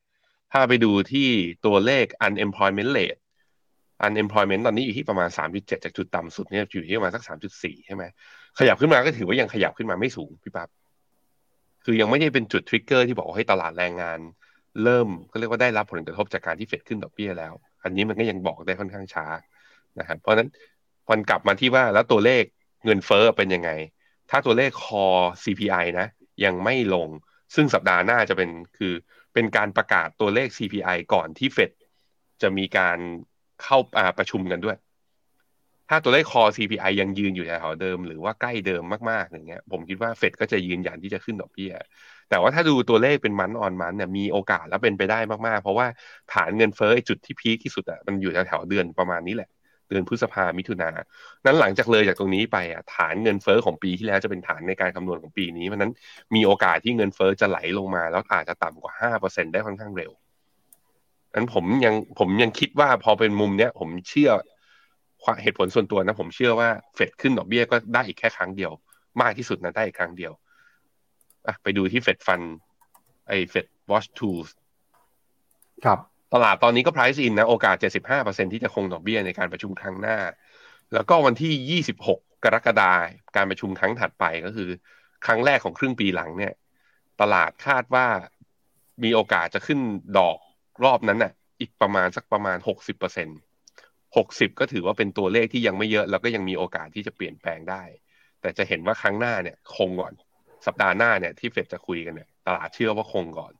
ถ้าไปดูที่ตัวเลข unemployment rate unemployment ตอนนี้อยู่ที่ประมาณ 3.7 จากจุดต่ำสุดเนี่ยอยู่ที่ประมาณสัก 3.4 ใช่ไหมขยับขึ้นมาก็ถือว่ายังขยับขึ้นมาไม่สูงพี่ปั๊บคือยังไม่ได้เป็นจุดทริกเกอร์ที่บอกว่าให้ตลาดแรงงาน เริ่มก็เรียกว่าได้รับผลกระทบจากการที่เฟดขึ้นดอกเบี้ยแล้ว อันนี้มันก็ยังบอกได้ค่อนข้างช้านะครับเพราะนั้นมันกลับมาที่ว่าแล้วตัวเลขเงินเฟ้อเป็นยังไง ถ้าตัวเลขคอ CPI นะ ยังไม่ลง ซึ่งสัปดาห์หน้าจะเป็นคือเป็นการประกาศตัวเลข CPI ก่อนที่เฟดจะมีการ เข้าประชุมกันด้วย ถ้าตัวเลขคอ CPI ยังยืนอยู่แถวเดิม หรือว่าใกล้เดิมมากๆอย่างเงี้ย ผมคิดว่าเฟดก็จะยืนยันที่จะขึ้นดอกเบี้ยแต่ว่าถ้าดูตัวเลขเป็นมันออนมันเนี่ยมีโอกาสและเป็นไปได้มากๆ เพราะว่าฐานเงินเฟ้อจุดที่พีคที่สุดอะมันอยู่แถวๆเดือนประมาณนี้แหละ เดือนพฤษภามิถุนานั้นหลังจากเลยจากตรงนี้ไปอะฐานเงินเฟ้อของปีที่แล้วจะเป็นฐานในการคำนวณของปีนี้เพราะนั้นมีโอกาสที่เงินเฟ้อจะไหลลงมา แล้วอาจจะต่ำกว่าห้าเปอร์เซ็นได้ค่อนข้างเร็ว นั้นผมยังผมยังคิดว่าพอเป็นมุมเนี้ย ผมเชื่อเหตุผลส่วนตัวนะ ผมเชื่อว่าเฟดขึ้นดอกเบี้ยก็ได้อีกแค่ครั้งเดียว มากที่สุดนะได้อีกครั้งเดียวอะไปดูที่เฟดฟัน ไอเฟดวอชทูสครับตลาดตอนนี้ก็ price in นะ โอกาส 75%ที่จะคงดอกเบี้ยในการประชุมครั้งหน้า แล้วก็วันที่ 26 กรกฎาคมการประชุมครั้งถัดไปก็คือ ครั้งแรกของครึ่งปีหลังเนี่ย ตลาดคาดว่ามีโอกาสจะขึ้นดอก รอบนั้นน่ะ อีกประมาณสักประมาณหกสิบเปอร์เซ็นหกสิบก็ถือว่าเป็นตัวเลขที่ยังไม่เยอะ แล้วก็ยังมีโอกาสที่จะเปลี่ยนแปลงได้ แต่จะเห็นว่าครั้งหน้าเนี่ยคงก่อน สัปดาห์หน้าเนี่ยที่เฟดจะคุยกันเนี่ยตลาดเชื่อว่าคงก่อน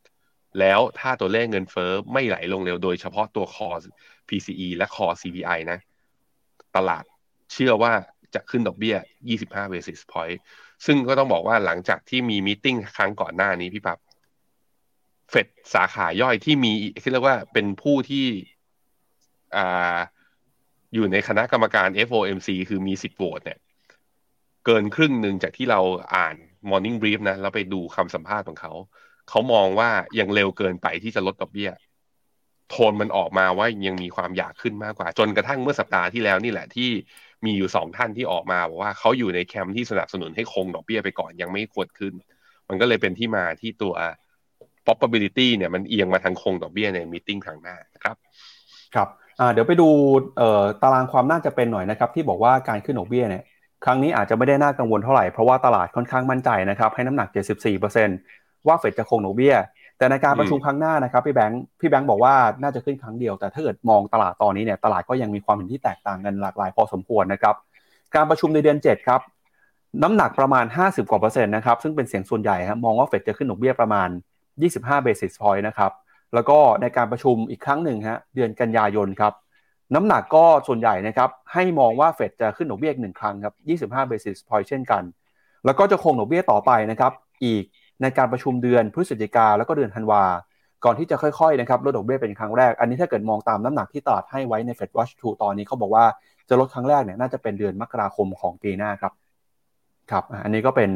แล้วถ้าตัวเลขเงินเฟอ้อไม่ไหลลงเร็วโดยเฉพาะตัวคอ PCE และคอ CPI นะ ตลาดเชื่อว่าจะขึ้นดอกเบี้ย 25 basis point ซึ่งก็ต้องบอกว่าหลังจากที่มีมีติ้งครั้งก่อนหน้านี้พี่ปับ๊บ เฟดสาขาย่อยที่มีที่เรียกว่าเป็นผู้ที่อ่าอยู่ในคณะกรรมการ FOMC คือมีสิทธิ์โหวตเนี่ย เกินครึ่งหนึ่งจากที่เราอ่าน Morning Brief นะ แล้วไปดูคำสัมภาษณ์ของเขา เขามองว่ายังเร็วเกินไปที่จะลดดอกเบี้ย โทนมันออกมาว่ายังมีความอยากขึ้นมากกว่า จนกระทั่งเมื่อสัปดาห์ที่แล้วนี่แหละที่มีอยู่สองท่านที่ออกมาบอกว่าเขาอยู่ในแคมป์ที่สนับสนุนให้คงดอกเบี้ยไปก่อนยังไม่ควรขึ้น มันก็เลยเป็นที่มาที่ตัว probability เนี่ยมันเอียงมาทางคงดอกเบี้ยในมีติ้งครั้งหน้านะครับครับเดี๋ยวไปดูตารางความน่าจะเป็นหน่อยนะครับที่บอกว่าการขึ้นดอกเบี้ยเนี่ยครั้งนี้อาจจะไม่ได้น่ากังวลเท่าไหร่ เพราะว่าตลาดค่อนข้างมั่นใจนะครับให้น้ำหนัก 74%ว่าเฟดจะคงดอกเบี้ย แต่ในการประชุมครั้งหน้านะครับพี่แบงค์พี่แบงค์บอกว่าน่าจะขึ้นครั้งเดียว แต่ถ้าเกิดมองตลาดตอนนี้เนี่ยตลาดก็ยังมีความเห็นที่แตกต่างกันหลากหลายพอสมควรนะครับการประชุมในเดือน 7 ครับ น้ำหนักประมาณ 50 กว่าเปอร์เซ็นต์นะครับซึ่งเป็นเสียงส่วนใหญ่ครับมองว่าเฟดจะขึ้นดอกเบี้ยประมาณ 25 basis point นะครับแล้วก็ในการประชุมอีกครั้งหนึ่งฮะเดือนกันยายนครับน้ำหนักก็ส่วนใหญ่นะครับให้มองว่าเฟดจะขึ้นดอกเบี้ยหนึ่งครั้งครับ25 basis point เช่นกัน แล้วก็จะคงดอกเบี้ยต่อไปนะครับอีกในการประชุมเดือนพฤศจิกาแล้วก็เดือนธันวา ก่อนที่จะค่อยๆนะครับลดดอกเบี้ยเป็นครั้งแรก อันนี้ถ้าเกิดมองตามน้ำหนักที่ตลาดให้ไว้ใน Fed Watch 2ตอนนี้เขาบอกว่าจะลดครั้งแรกเนี่ยน่าจะเป็นเดือนมกราคมของปีหน้าครับครับอันนี้ก็เป็น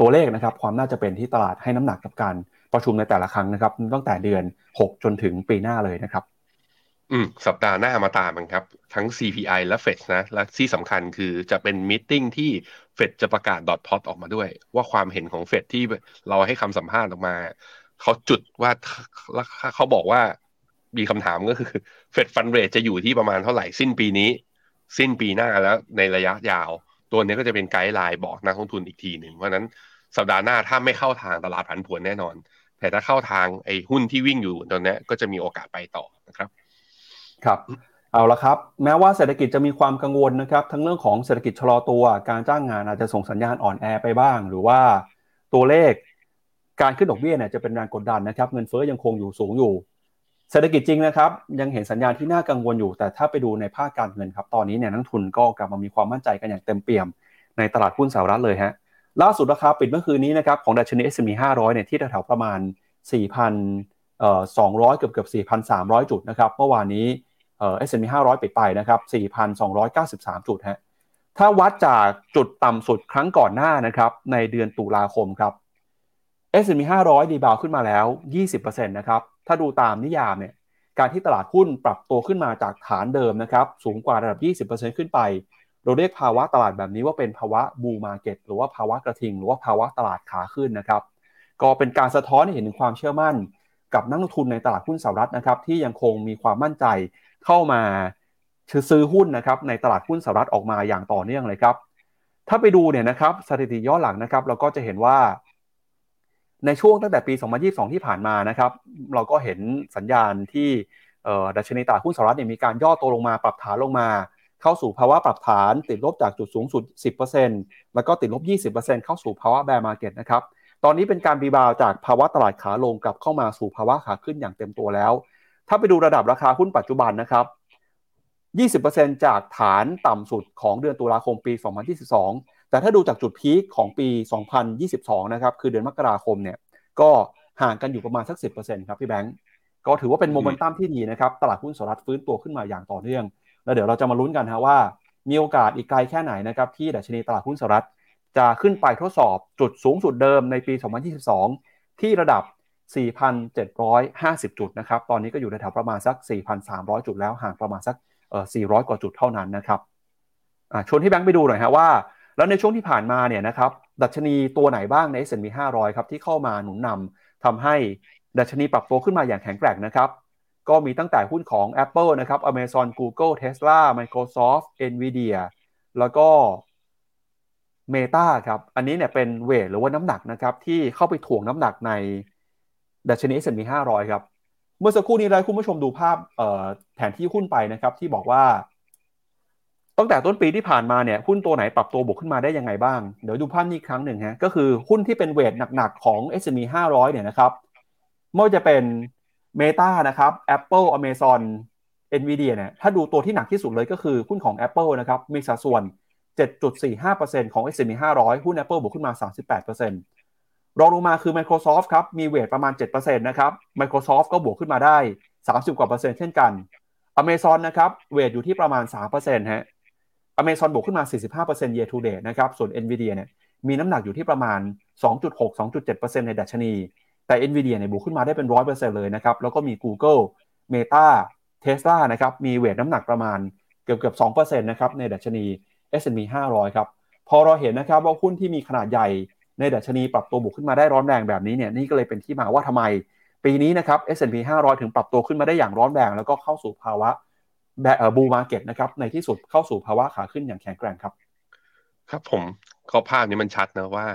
ตัวเลขนะครับความน่าจะเป็นที่ตลาดให้น้ำหนักกับการประชุมในแต่ละครั้งนะครับ ตั้งแต่เดือน 6 จนถึงปีหน้าเลยนะครับ อืมสัปดาห์หน้ามาตามกันครับ ทั้ง CPI และ Fed นะ และที่สำคัญคือจะเป็นมิ팅ที่ Fed จะประกาศดอทพอตออกมาด้วย ว่าความเห็นของ Fed ที่เราให้คำสัมภาษณ์ออกมา เขาจุดว่าเขาบอกว่ามีคำถามก็คือ Fed Fund Rate จะอยู่ที่ประมาณเท่าไหร่สิ้นปีนี้ สิ้นปีหน้าแล้วในระยะยาว ตัวนี้ก็จะเป็นไกด์ไลน์บอกนักลงทุนอีกทีหนึ่งเพราะนั้นสัปดาห์หน้าถ้าไม่เข้าทางตลาดผันผวนแน่นอน แต่ถ้าเข้าทางไอ้หุ้นที่วิ่งอยู่ตอนนี้ก็จะมีโอกาสไปต่อนะครับ ครับเอาละครับ แม้ว่าเศรษฐกิจจะมีความกังวลนะครับ ทั้งเรื่องของเศรษฐกิจชะลอตัว การจ้างงานอาจจะส่งสัญญาณอ่อนแอไปบ้าง หรือว่าตัวเลขการขึ้นดอกเบี้ยเนี่ยจะเป็นแรงกดดันนะครับ เงินเฟ้อยังคงอยู่สูงอยู่ เศรษฐกิจจริงนะครับ ยังเห็นสัญญาณที่น่ากังวลอยู่ แต่ถ้าไปดูในภาคการเงินครับ ตอนนี้เนี่ยนักทุนก็กลับมามีความมั่นใจกันอย่างเต็มเปี่ยมในตลาดหุ้นสหรัฐเลยฮะล่าสุดราคาปิดเมื่อคืนนี้นะครับของดัชนี S&P 500เนี่ยที่แถวๆประมาณ 4,200 เกือบเกือบ4,300 จุดนะครับเมื่อวานนี้เอ่อ S&P 500ปิดไปนะครับ4,293 จุดฮะ ถ้าวัดจากจุดต่ำสุดครั้งก่อนหน้านะครับในเดือนตุลาคมครับ S&P 500 ดีบาวขึ้นมาแล้ว 20%นะครับ ถ้าดูตามนิยามเนี่ยการที่ตลาดหุ้นปรับตัวขึ้นมาจากฐานเดิมนะครับสูงกว่าระดับ 20%ขึ้นไป เราเรียกภาวะตลาดแบบนี้ว่าเป็นภาวะบูมาเก็ตหรือว่าภาวะกระทิง หรือว่าภาวะตลาดขาขึ้นนะครับ ก็เป็นการสะท้อนให้เห็นถึงความเชื่อมั่น กับนักลงทุนในตลาดหุ้นสหรัฐนะครับที่ยังคงมีความมั่นใจเข้ามาซื้อหุ้นนะครับในตลาดหุ้นสหรัฐออกมาอย่างต่อเนื่องเลยครับ ถ้าไปดูเนี่ยนะครับสถิติย้อนหลังนะครับ เราก็จะเห็นว่า ในช่วงตั้งแต่ปี 2022 ที่ผ่านมานะครับ เราก็เห็นสัญญาณที่ดัชนีตลาดหุ้นสหรัฐเนี่ยมีการย่อตัวลงมาปรับฐานลงมา เข้าสู่ภาวะปรับฐาน ติดลบจากจุดสูงสุด 10%แล้วก็ติดลบ 20%เข้าสู่ภาวะ bear market นะครับ ตอนนี้เป็นการ rebound จากภาวะตลาดขาลงกลับเข้ามาสู่ภาวะขาขึ้นอย่างเต็มตัวแล้ว ถ้าไปดูระดับราคาหุ้นปัจจุบันนะครับ 20%จากฐานต่ำสุดของเดือนตุลาคมปี 2022 แต่ถ้าดูจากจุดพีคของปี 2022 นะครับ คือเดือนมกราคมเนี่ย ก็ห่างกันอยู่ประมาณสัก 10%ครับพี่แบงก์ก็ถือว่าเป็นโมเมนตัมที่ดีนะครับ ตลาดหุ้นสหรัฐฟื้นตัวขึ้นมาอย่างต่อเนื่อง แล้วเดี๋ยวเราจะมาลุ้นกันฮะว่า มีโอกาสอีกไกลแค่ไหนนะครับที่ดัชนีตลาดหุ้นสหรัฐจะขึ้นไปทดสอบจุดสูงสุดเดิมในปี 2022 ที่ระดับ 4,750 จุดนะครับ ตอนนี้ก็อยู่ในแถวประมาณสัก 4,300 จุดแล้ว ห่างประมาณสักเอ่อ400 กว่าจุดเท่านั้นนะครับอ่าชวนที่แบงค์ไปดูหน่อยฮะว่า แล้วในช่วงที่ผ่านมาเนี่ยนะครับดัชนีตัวไหนบ้างใน S&P 500 ครับที่เข้ามาหนุนนำทำให้ดัชนีปรับตัวขึ้นมาอย่างแข็งแกร่งนะครับก็มีตั้งแต่หุ้นของ Apple นะครับ Amazon Google Tesla Microsoft Nvidia แล้วก็ Meta ครับ อันนี้เนี่ยเป็นเวทหรือว่าน้ำหนักนะครับ ที่เข้าไปถ่วงน้ำหนักในดัชนี S&P 500 ครับ เมื่อสักครู่นี้เราคุณผู้ชมดูภาพแผนที่หุ้นไปนะครับ ที่บอกว่า ตั้งแต่ต้นปีที่ผ่านมาเนี่ยหุ้นตัวไหนปรับตัวบวกขึ้นมาได้ยังไงบ้าง เดี๋ยวดูภาพนี้ครั้งหนึ่งฮะก็คือหุ้นที่เป็นเวทหนักๆของ S&P 500 เนี่ยนะครับไม่ว่าจะเป็น Meta นะครับ Apple Amazon Nvidia เนี่ยถ้าดูตัวที่หนักที่สุดเลยก็คือหุ้นของ Apple นะครับมีสัดส่วน 7.45%ของ S&P 500 หุ้น Apple บวกขึ้นมา 38%รองลงมาคือ Microsoft ครับมีเวทประมาณ 7%นะครับ Microsoft ก็บวกขึ้นมาได้ 30 กว่าเปอร์เซ็นต์เช่นกัน Amazon นะครับเวทอยู่ที่ประมาณ 3%ฮะ Amazon บวกขึ้นมา 45% year to date นะครับ ส่วน Nvidia เนี่ยมีน้ำหนักอยู่ที่ประมาณ 2.6-2.7%ในดัชนี แต่ NVIDIA เนี่ยบวกขึ้นมาได้เป็น 100%เลยนะครับ แล้วก็มี Google Meta Tesla นะครับ มีเวทน้ำหนักประมาณเกือบเกือบ2%นะครับในดัชนี S&P 500 ครับ พอเราเห็นนะครับว่าหุ้นที่มีขนาดใหญ่ในดัชนีปรับตัวบวกขึ้นมาได้ร้อนแรงแบบนี้เนี่ย นี่ก็เลยเป็นที่มาว่าทำไม ปีนี้นะครับ S&P 500 ถึงปรับตัวขึ้นมาได้อย่างร้อนแรง แล้วก็เข้าสู่ภาวะ บบบูมาเก็ตนะครับในที่สุดเข้าสู่ภาวะขาขึ้นอย่างแข็งแกร่งครับ ครับผมข้อภาพนี้มันชัดนะว่า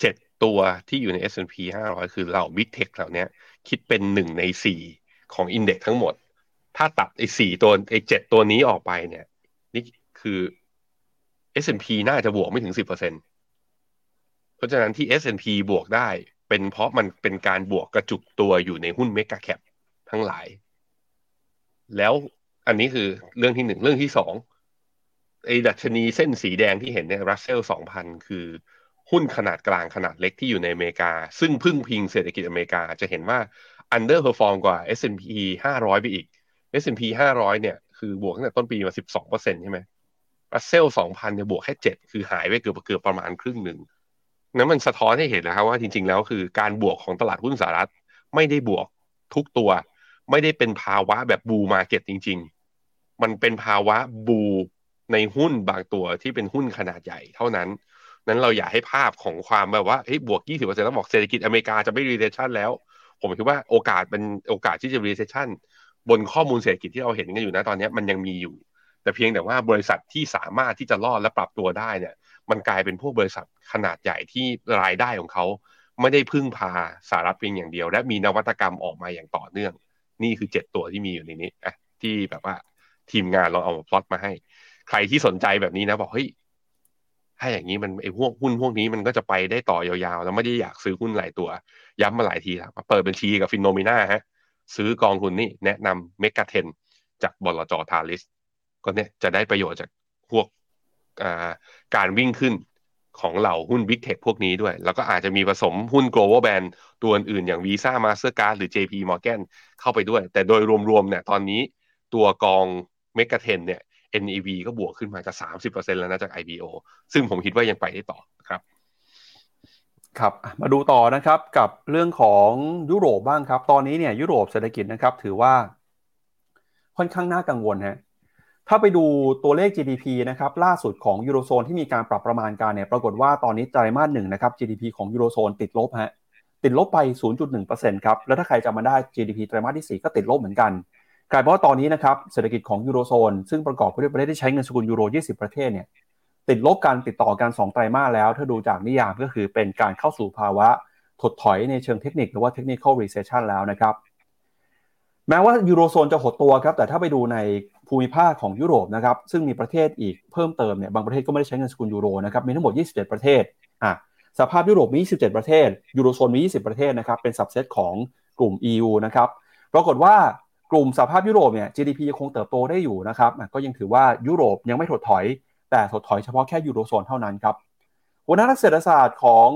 เจ็ดตัวที่อยู่ใน S&P 500 คือเรา Big Tech เหล่านี้คิดเป็นหนึ่งในสี่ของอินเด็กทั้งหมด ถ้าตัดไอ้สี่ตัวไอ้เจ็ดตัวนี้ออกไปเนี่ย นี่คือ S&P น่าจะบวกไม่ถึงสิบเปอร์เซ็นเพราะฉะนั้นที่ S&P บวกได้ เป็นเพราะมันเป็นการบวกกระจุกตัวอยู่ในหุ้นเมกะแคปทั้งหลาย แล้ว อันนี้คือเรื่องที่หนึ่งเรื่องที่สองไอ้ดัชนีเส้นสีแดงที่เห็นเนี่ยรัสเซลสองพันคือหุ้นขนาดกลางขนาดเล็กที่อยู่ในอเมริกา ซึ่งพึ่งพิงเศรษฐกิจอเมริกา จะเห็นว่า underperform กว่า S&P 500 ไปอีก S&P 500 เนี่ย คือบวกตั้งแต่ต้นปีมา 12%ใช่ไหมรัสเซล2,000 เนี่ย บวกแค่ 7 คือหายไปเกือบเกือบประมาณครึ่งหนึ่งนั้นมันสะท้อนให้เห็นนะครับว่าจริง ๆ แล้วคือการบวกของตลาดหุ้นสหรัฐ ไม่ได้บวกทุกตัว ไม่ได้เป็นภาวะแบบบูมาเก็ตจริง ๆ มันเป็นภาวะbull ในหุ้นบางตัวที่เป็นหุ้นขนาดใหญ่เท่านั้น นั้นเราอยากให้ภาพของความแบบว่าเฮ้ยบวก 20%แล้วบอกเศรษฐกิจอเมริกาจะไม่ recession แล้ว ผมคิดว่าโอกาสเป็นโอกาสที่จะ recession บนข้อมูลเศรษฐกิจที่เราเห็นกันอยู่นะตอนนี้มันยังมีอยู่ แต่เพียงแต่ว่าบริษัทที่สามารถที่จะรอดและปรับตัวได้เนี่ย มันกลายเป็นพวกบริษัทขนาดใหญ่ที่รายได้ของเขาไม่ได้พึ่งพาสหรัฐเพียงอย่างเดียว และมีนวัตกรรมออกมาอย่างต่อเนื่อง นี่คือเจ็ดตัวที่มีอยู่ในนี้อะที่แบบว่า ทีมงานเราเอาพลอตมาให้ ใครที่สนใจแบบนี้นะบอกเฮ้ยถ้าอย่างนี้มันไอ้พวกหุ้นพวกนี้มันก็จะไปได้ต่อยาวๆ แล้วไม่ได้อยากซื้อหุ้นหลายตัว ย้ำมาหลายทีครับเปิดบัญชีกับฟินโนมิน่าฮะ ซื้อกองทุนนี่แนะนำเมกะเทนจากบลจทาริสก็เนี่ยจะได้ประโยชน์จากพวกการวิ่งขึ้นของเหล่าหุ้น Big Tech พวกนี้ด้วย แล้วก็อาจจะมีผสมหุ้น global band ตัวอื่นอย่าง Visa Mastercard หรือ JP Morgan เข้าไปด้วย แต่โดยรวมๆเนี่ยตอนนี้ตัวกอง เมกะเทนเนี่ย NEV ก็บวกขึ้นมาจะสามสิบเปอร์เซ็นแล้วนะจาก IPO ซึ่งผมคิดว่ายังไปได้ต่อครับ ครับ มาดูต่อนะครับกับเรื่องของยุโรปบ้างครับ ตอนนี้เนี่ยยุโรปเศรษฐกิจนะครับ ถือว่า ค่อนข้างน่ากังวลฮะถ้าไปดูตัวเลข GDP นะครับล่าสุดของยูโรโซนที่มีการปรับประมาณการเนี่ยปรากฏว่าตอนนี้ไตรมาสหนึ่งนะครับ GDP ของยูโรโซนติดลบฮะติดลบไป 0.1%ครับ แล้วถ้าใครจำมาได้ GDP ไตรมาสที่ 4 ก็ติดลบเหมือนกัน กลายเป็นว่าตอนนี้นะครับเศรษฐกิจของยูโรโซนซึ่งประกอบไปด้วยประเทศที่ใช้เงินสกุลยูโร 20 ประเทศเนี่ยติดลบการติดต่อกัน2ไตรมาสแล้ว ถ้าดูจากนิยามก็คือเป็นการเข้าสู่ภาวะถดถอยในเชิงเทคนิคหรือว่า technical recession แล้วนะครับ แม้ว่ายูโรโซนจะหดตัวครับ แต่ถ้าไปดูในภูมิภาคของยุโรปนะครับ ซึ่งมีประเทศอีกเพิ่มเติมเนี่ย บางประเทศก็ไม่ได้ใช้เงินสกุลยูโรนะครับ มีทั้งหมด 27 ประเทศ อะ สภาพยุโรปมี 27 ประเทศ ยูโรโซนมี 20 ประเทศนะครับ เป็นสับเซตของกลุ่ม EU นะครับ ปรากฏว่า กลุ่มสภาพยุโรปเนี่ย GDP ยังคงเติบโตได้อยู่นะครับ ก็ยังถือว่ายุโรปยังไม่ถดถอย แต่ถดถอยเฉพาะแค่ยูโรโซนเท่านั้นครับหัวหน้านักเศรษฐศาสตร์ของ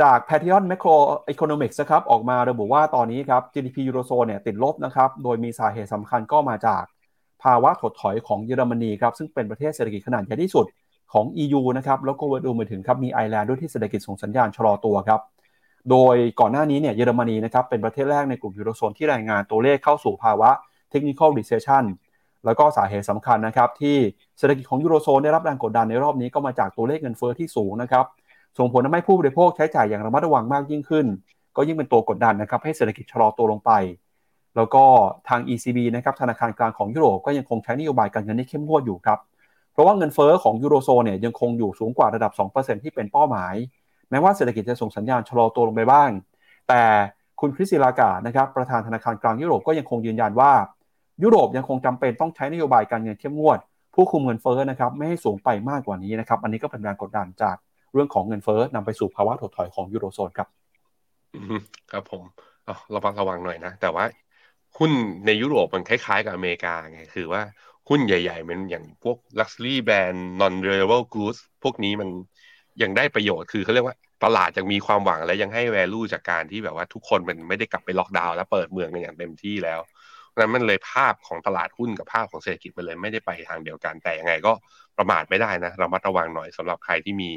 จาก p a t r i o n Macro Economics นะครับออกมาระบุว่าตอนนี้ครับ GDP ยูโรโซนเนี่ยติดลบนะครับ โดยมีสาเหตุสำคัญก็มาจากภาวะถดถอยของเยอรมนีครับ ซึ่งเป็นประเทศเศรษฐกิจขนาดใหญ่ที่สุดของ EU นะครับ แล้วก็ดูมาถึงครับมีไอร์แลนด์ด้วยที่เศรษฐกิจส่งสัญญาณชะลอตัวครับ โดยก่อนหน้านี้เนี่ยเยอรมนีนะครับเป็นประเทศแรกในกลุ่มยูโรโซนที่รายงานตัวเลขเข้าสู่ภาวะ Technical Recession แล้วก็สาเหตุสำคัญนะครับที่เศรษฐกิจของยูโรโซนได้รับแรงกดดันในรอบนี้ก็มาจากตัวเลขเงินเฟ้อที่สูงนะครับส่งผลทำให้ผู้บริโภคใช้จ่ายอย่างระมัดระวังมากยิ่งขึ้น ก็ยิ่งเป็นตัวกดดันนะครับให้เศรษฐกิจชะลอตัวลงไป แล้วก็ทาง ECB นะครับธนาคารกลางของยุโรปก็ยังคงใช้นโยบายการเงินที่เข้มงวดอยู่ครับเพราะว่าเงินเฟอ้อของยูโรโซนเนี่ยยังคงอยู่สูงกว่าระดับ 2%ที่เป็นเป้าหมาย แม้ว่าเศรษฐกิจจะส่งสัญญาณชะลอตัวลงไปบ้าง แต่คุณคริสซิลากานะครับประธานธนาคารกลางยุโรปก็ยังคงยืนยันว่า ยุโรปยังคงจำเป็นต้องใช้นโยบายการเงินเข้มงวด ผู้คุมเงินเฟ้อนะครับไม่ให้สูงไปมากกว่านี้นะครับอันนี้ก็เป็นแรงกดดันจากเรื่องของเงินเฟ้อนำไปสู่ภาวะถดถอยของยูโรโซนครับครับผมระวังระวังหน่อยนะ แต่ว่าหุ้นในยุโรปมันคล้ายๆกับอเมริกาไงคือว่าหุ้นใหญ่ๆมันอย่างพวก luxury brand non reliable goods พวกนี้มัน ยังได้ประโยชน์คือเขาเรียกว่าตลาดยังมีความหวังและยังให้ value จากการที่แบบว่าทุกคนมันไม่ได้กลับไปล็อกดาวน์และเปิดเมืองกันอย่างเต็มที่แล้วนั้นมันเลยภาพของตลาดหุ้นกับภาพของเศรษฐกิจมันเลยไม่ได้ไปทางเดียวกันแต่ยังไงก็ประมาทไม่ได้นะเรามาระวังหน่อยสำหรับใครที่มี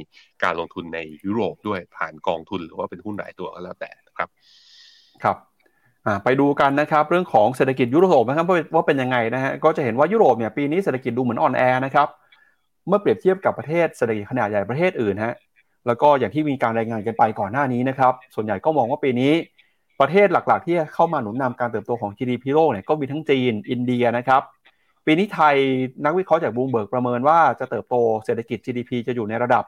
การลงทุนในยุโรปด้วยผ่านกองทุนหรือว่าเป็นหุ้นหลายตัวก็แล้วแต่นะครับครับไปดูกันนะครับเรื่องของเศรษฐกิจยุโรปนะครับว่าเป็นยังไงนะฮะก็จะเห็นว่ายุโรปเนี่ยปีนี้เศรษฐกิจดูเหมือนอ่อนแอนะครับ เมื่อเปรียบเทียบกับประเทศเศรษฐกิจขนาดใหญ่ประเทศอื่นฮะแล้วก็อย่างที่มีการรายงานกันไปก่อนหน้านี้นะครับ ส่วนใหญ่ก็มองว่าปีนี้ ประเทศหลักๆ ที่เข้ามาหนุนนำการเติบโตของ GDP โลกเนี่ยก็มีทั้งจีน อินเดียนะครับ ปีนี้ไทยนักวิเคราะห์จากบลูมเบิร์กประเมินว่าจะเติบโตเศรษฐกิจ GDP จะอยู่ในระดับ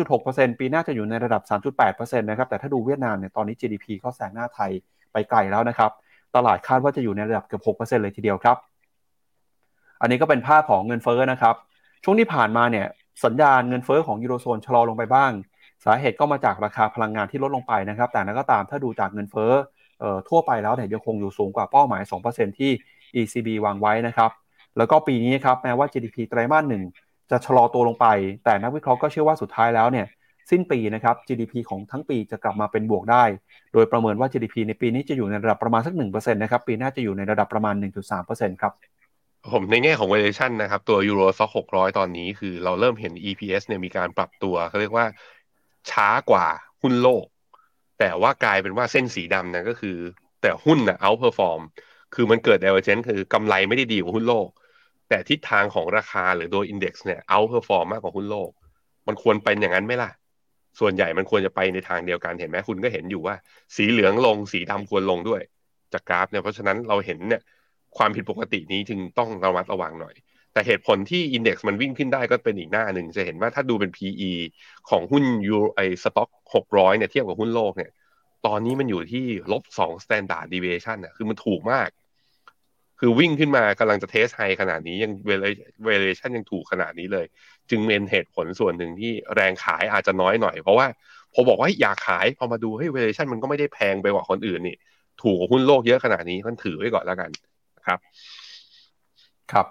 3.6%ปีหน้าจะอยู่ในระดับ 3.8%นะครับ แต่ถ้าดูเวียดนามเนี่ยตอนนี้ GDP ก็แซงหน้าไทยไปไกลแล้วนะครับ ตลาดคาดว่าจะอยู่ในระดับเกือบ 6%เลยทีเดียวครับ อันนี้ก็เป็นภาพของเงินเฟ้อนะครับ ช่วงที่ผ่านมาเนี่ยสัญญาณเงินเฟ้อของยูโรโซนชะลอลงไปบ้าง สาเหตุก็มาจากราคาพลังงานที่ลดลงไปนะครับ แต่นั้นก็ตามถ้าดูจากเงินเฟ้อทั่วไปแล้วเนี่ยยังคงอยู่สูงกว่าเป้าหมาย 2%ที่ ECB วางไว้นะครับ แล้วก็ปีนี้ครับแม้ว่า GDP ไตรมาสหนึ่งจะชะลอตัวลงไป แต่นักวิเคราะห์ก็เชื่อว่าสุดท้ายแล้วเนี่ยสิ้นปีนะครับ GDP ของทั้งปีจะกลับมาเป็นบวกได้ โดยประเมินว่า GDP ในปีนี้จะอยู่ในระดับประมาณสัก1%นะครับ ปีหน้าจะอยู่ในระดับประมาณ 1.3%ครับ ผมในแง่ของ valuation นะครับ ตัว Euro Stoxx 600 ตอนนี้คือเราเริ่มเห็น EPS เนี่ยมีการปรับตัวเขาเรียกว่าช้ากว่าหุ้นโลก แต่ว่ากลายเป็นว่าเส้นสีดำนะก็คือ แต่หุ้นนะ outperform คือมันเกิด divergence คือกำไรไม่ได้ดีกว่าหุ้นโลก แต่ทิศทางของราคาหรือโดย index เนี่ย outperform มากกว่าหุ้นโลก มันควรเป็นอย่างนั้นไหมล่ะ ส่วนใหญ่มันควรจะไปในทางเดียวกันเห็นไหมคุณก็เห็นอยู่ว่า สีเหลืองลงสีดำควรลงด้วยจากกราฟเนี่ยเพราะฉะนั้นเราเห็นเนี่ย ความผิดปกตินี้จึงต้องระมัดระวังหน่อย แต่เหตุผลที่ index มันวิ่งขึ้นได้ก็เป็นอีกหน้าหนึ่งจะเห็นว่าถ้าดูเป็น PE ของหุ้น Euro Stoxx หกร้อยเนี่ยเทียบกับหุ้นโลกเนี่ย ตอนนี้มันอยู่ที่ลบสอง standard deviation น่ะคือมันถูกมาก คือวิ่งขึ้นมากำลังจะเทสไฮขนาดนี้ยังเวเลชันยังถูกขนาดนี้เลย จึงเป็นเหตุผลส่วนหนึ่งที่แรงขายอาจจะน้อยหน่อย เพราะว่าพอบอกว่าอยากขายพอมาดูให้เวเลชันมันก็ไม่ได้แพงไปกว่าคนอื่นนี่ถูกกว่าหุ้นโลกเยอะขนาดนี้ก็ถือไว้ก่อนแล้วกัน ครับ ครับ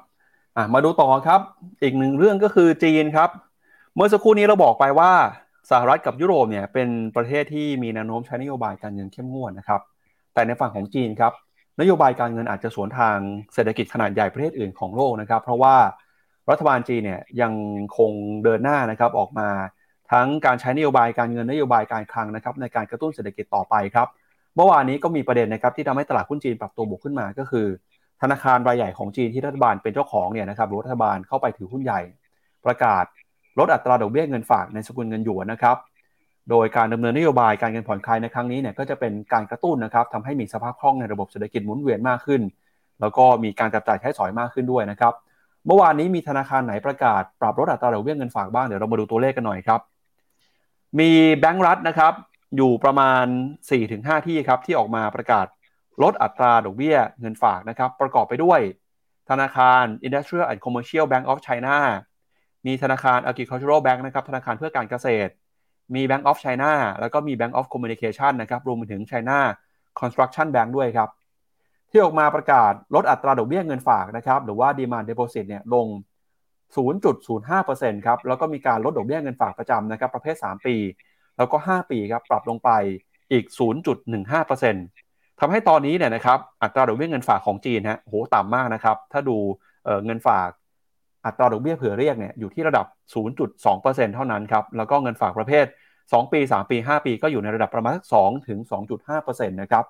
อะมาดูต่อครับ อีกหนึ่งเรื่องก็คือจีนครับ เมื่อสักครู่นี้เราบอกไปว่าสหรัฐกับยุโรปเนี่ยเป็นประเทศที่มีแนวโน้มใช้นโยบายการเงินเข้มงวดนะครับ แต่ในฝั่งของจีนครับนโยบายการเงินอาจจะสวนทางเศรษฐกิจขนาดใหญ่ประเทศอื่นของโลกนะครับ เพราะว่ารัฐบาลจีนเนี่ยยังคงเดินหน้านะครับออกมาทั้งการใช้นโยบายการเงินนโยบายการคลังนะครับในการกระตุ้นเศรษฐกิจต่อไปครับ เมื่อวานนี้ก็มีประเด็นนะครับที่ทำให้ตลาดหุ้นจีนปรับตัวบวกขึ้นมาก็คือ ธนาคารรายใหญ่ของจีนที่รัฐบาลเป็นเจ้าของเนี่ยนะครับรัฐบาลเข้าไปถือหุ้นใหญ่ ประกาศลดอัตราดอกเบี้ยเงินฝากในสกุลเงินหยวนนะครับ โดยการดำเนินนโยบายการเงินผ่อนคลายในครั้งนี้เนี่ยก็จะเป็นการกระตุ้นนะครับทำให้มีสภาพคล่องในระบบเศรษฐกิจหมุนเวียนมากขึ้น แล้วก็มีการจับจ่ายใช้สอยมากขึ้นด้วยนะครับ เมื่อวานนี้มีธนาคารไหนประกาศปรับลดอัตราดอกเบี้ยเงินฝากบ้างเดี๋ยวเรามาดูตัวเลขกันหน่อยครับ มีแบงก์รัฐนะครับอยู่ประมาณ 4-5 ที่ครับที่ออกมาประกาศ ลดอัตราดอกเบี้ยเงินฝากนะครับ ประกอบไปด้วย ธนาคาร Industrial and Commercial Bank of China มีธนาคาร Agricultural Bank นะครับธนาคารเพื่อการเกษตร มี Bank of China แล้วก็มี Bank of Communication นะครับรวมไปถึง China Construction Bank ด้วยครับ ที่ออกมาประกาศลดอัตราดอกเบี้ยเงินฝากนะครับหรือว่า demand deposit เนี่ยลง 0.05%ครับแล้วก็มีการลดดอกเบี้ยเงินฝากประจำนะครับประเภท 3 ปี แล้วก็ 5 ปีครับปรับลงไปอีก 0.15% ทำให้ตอนนี้เนี่ยนะครับอัตราดอกเบี้ยเงินฝากของจีนฮะโหต่ำมากนะครับ ถ้าดูเเงินฝากอัตราดอกเบี้ยเผื่อเรียกเนี่ยอยู่ที่ระดับ 0.2%เท่านั้นครับ แล้วก็เงินฝากประเภท 2 ปี 3 ปี 5 ปี ก็อยู่ในระดับประมาณสัก2ถึง 2.5%นะครับ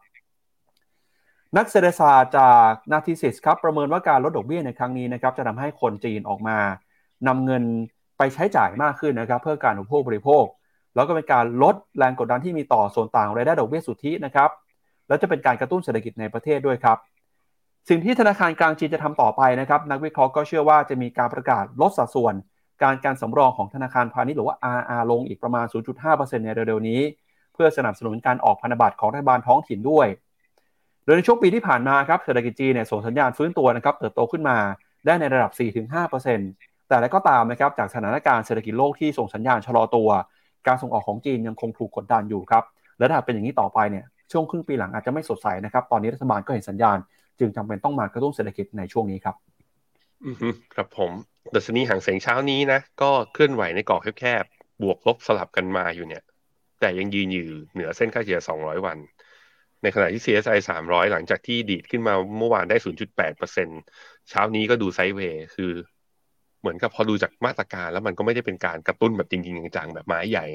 นักเศรษฐศาสตร์จากนาทิสิสครับ ประเมินว่าการลดดอกเบี้ยในครั้งนี้นะครับ จะทำให้คนจีนออกมานำเงินไปใช้จ่ายมากขึ้นนะครับ เพื่อการอุปโภคบริโภค แล้วก็เป็นการลดแรงกดดันที่มีต่อส่วนต่างรายได้ดอกเบี้ยสุทธินะครับ แล้วจะเป็นการกระตุ้นเศรษฐกิจในประเทศด้วยครับ สิ่งที่ธนาคารกลางจีนจะทำต่อไปนะครับ นักวิเคราะห์ก็เชื่อว่าจะมีการประกาศลดสัดส่วน การการสำรองของธนาคารพาณิชย์หรือว่า RR ลงอีกประมาณ 0.5%ในเร็วๆนี้ เพื่อสนับสนุนการออกพันธบัตรของรัฐบาลท้องถิ่นด้วยโดยในช่วงปีที่ผ่านมาครับเศรษฐกิจจีนเนี่ยส่งสัญญาณฟื้นตัวนะครับเติบโตขึ้นมาได้ในระดับ 4-5%แต่แล้วก็ตามนะครับจากสถานการณ์เศรษฐกิจโลกที่ส่งสัญญาณชะลอตัว การส่งออกของจีนยังคงถูกกดดันอยู่ครับและถ้าเป็นอย่างนี้ต่อไปเนี่ย ช่วงครึ่งปีหลังอาจจะไม่สดใสนะครับตอนนี้รัฐบาลก็เห็นสัญญาณ จึงจำเป็นต้องมากระตุ้นเศรษฐกิจในช่วงนี้ครับอือครับผมดัชนีห่างเสียงเช้านี้นะ ก็เคลื่อนไหวในกรอบแคบๆบวกลบสลับกันมาอยู่เนี่ย แต่ยังยืนอยู่เหนือเส้นค่าเฉลี่ย 200 วัน ในขณะที่ CSI 300 หลังจากที่ดีดขึ้นมาเมื่อวานได้ 0.8%เช้านี้ก็ดูไซด์เวย์คือเหมือนกับพอดูจากมาตรการแล้วมันก็ไม่ได้เป็นการกระตุ้นแบบจริงๆจังๆแบบไม้ใหญ่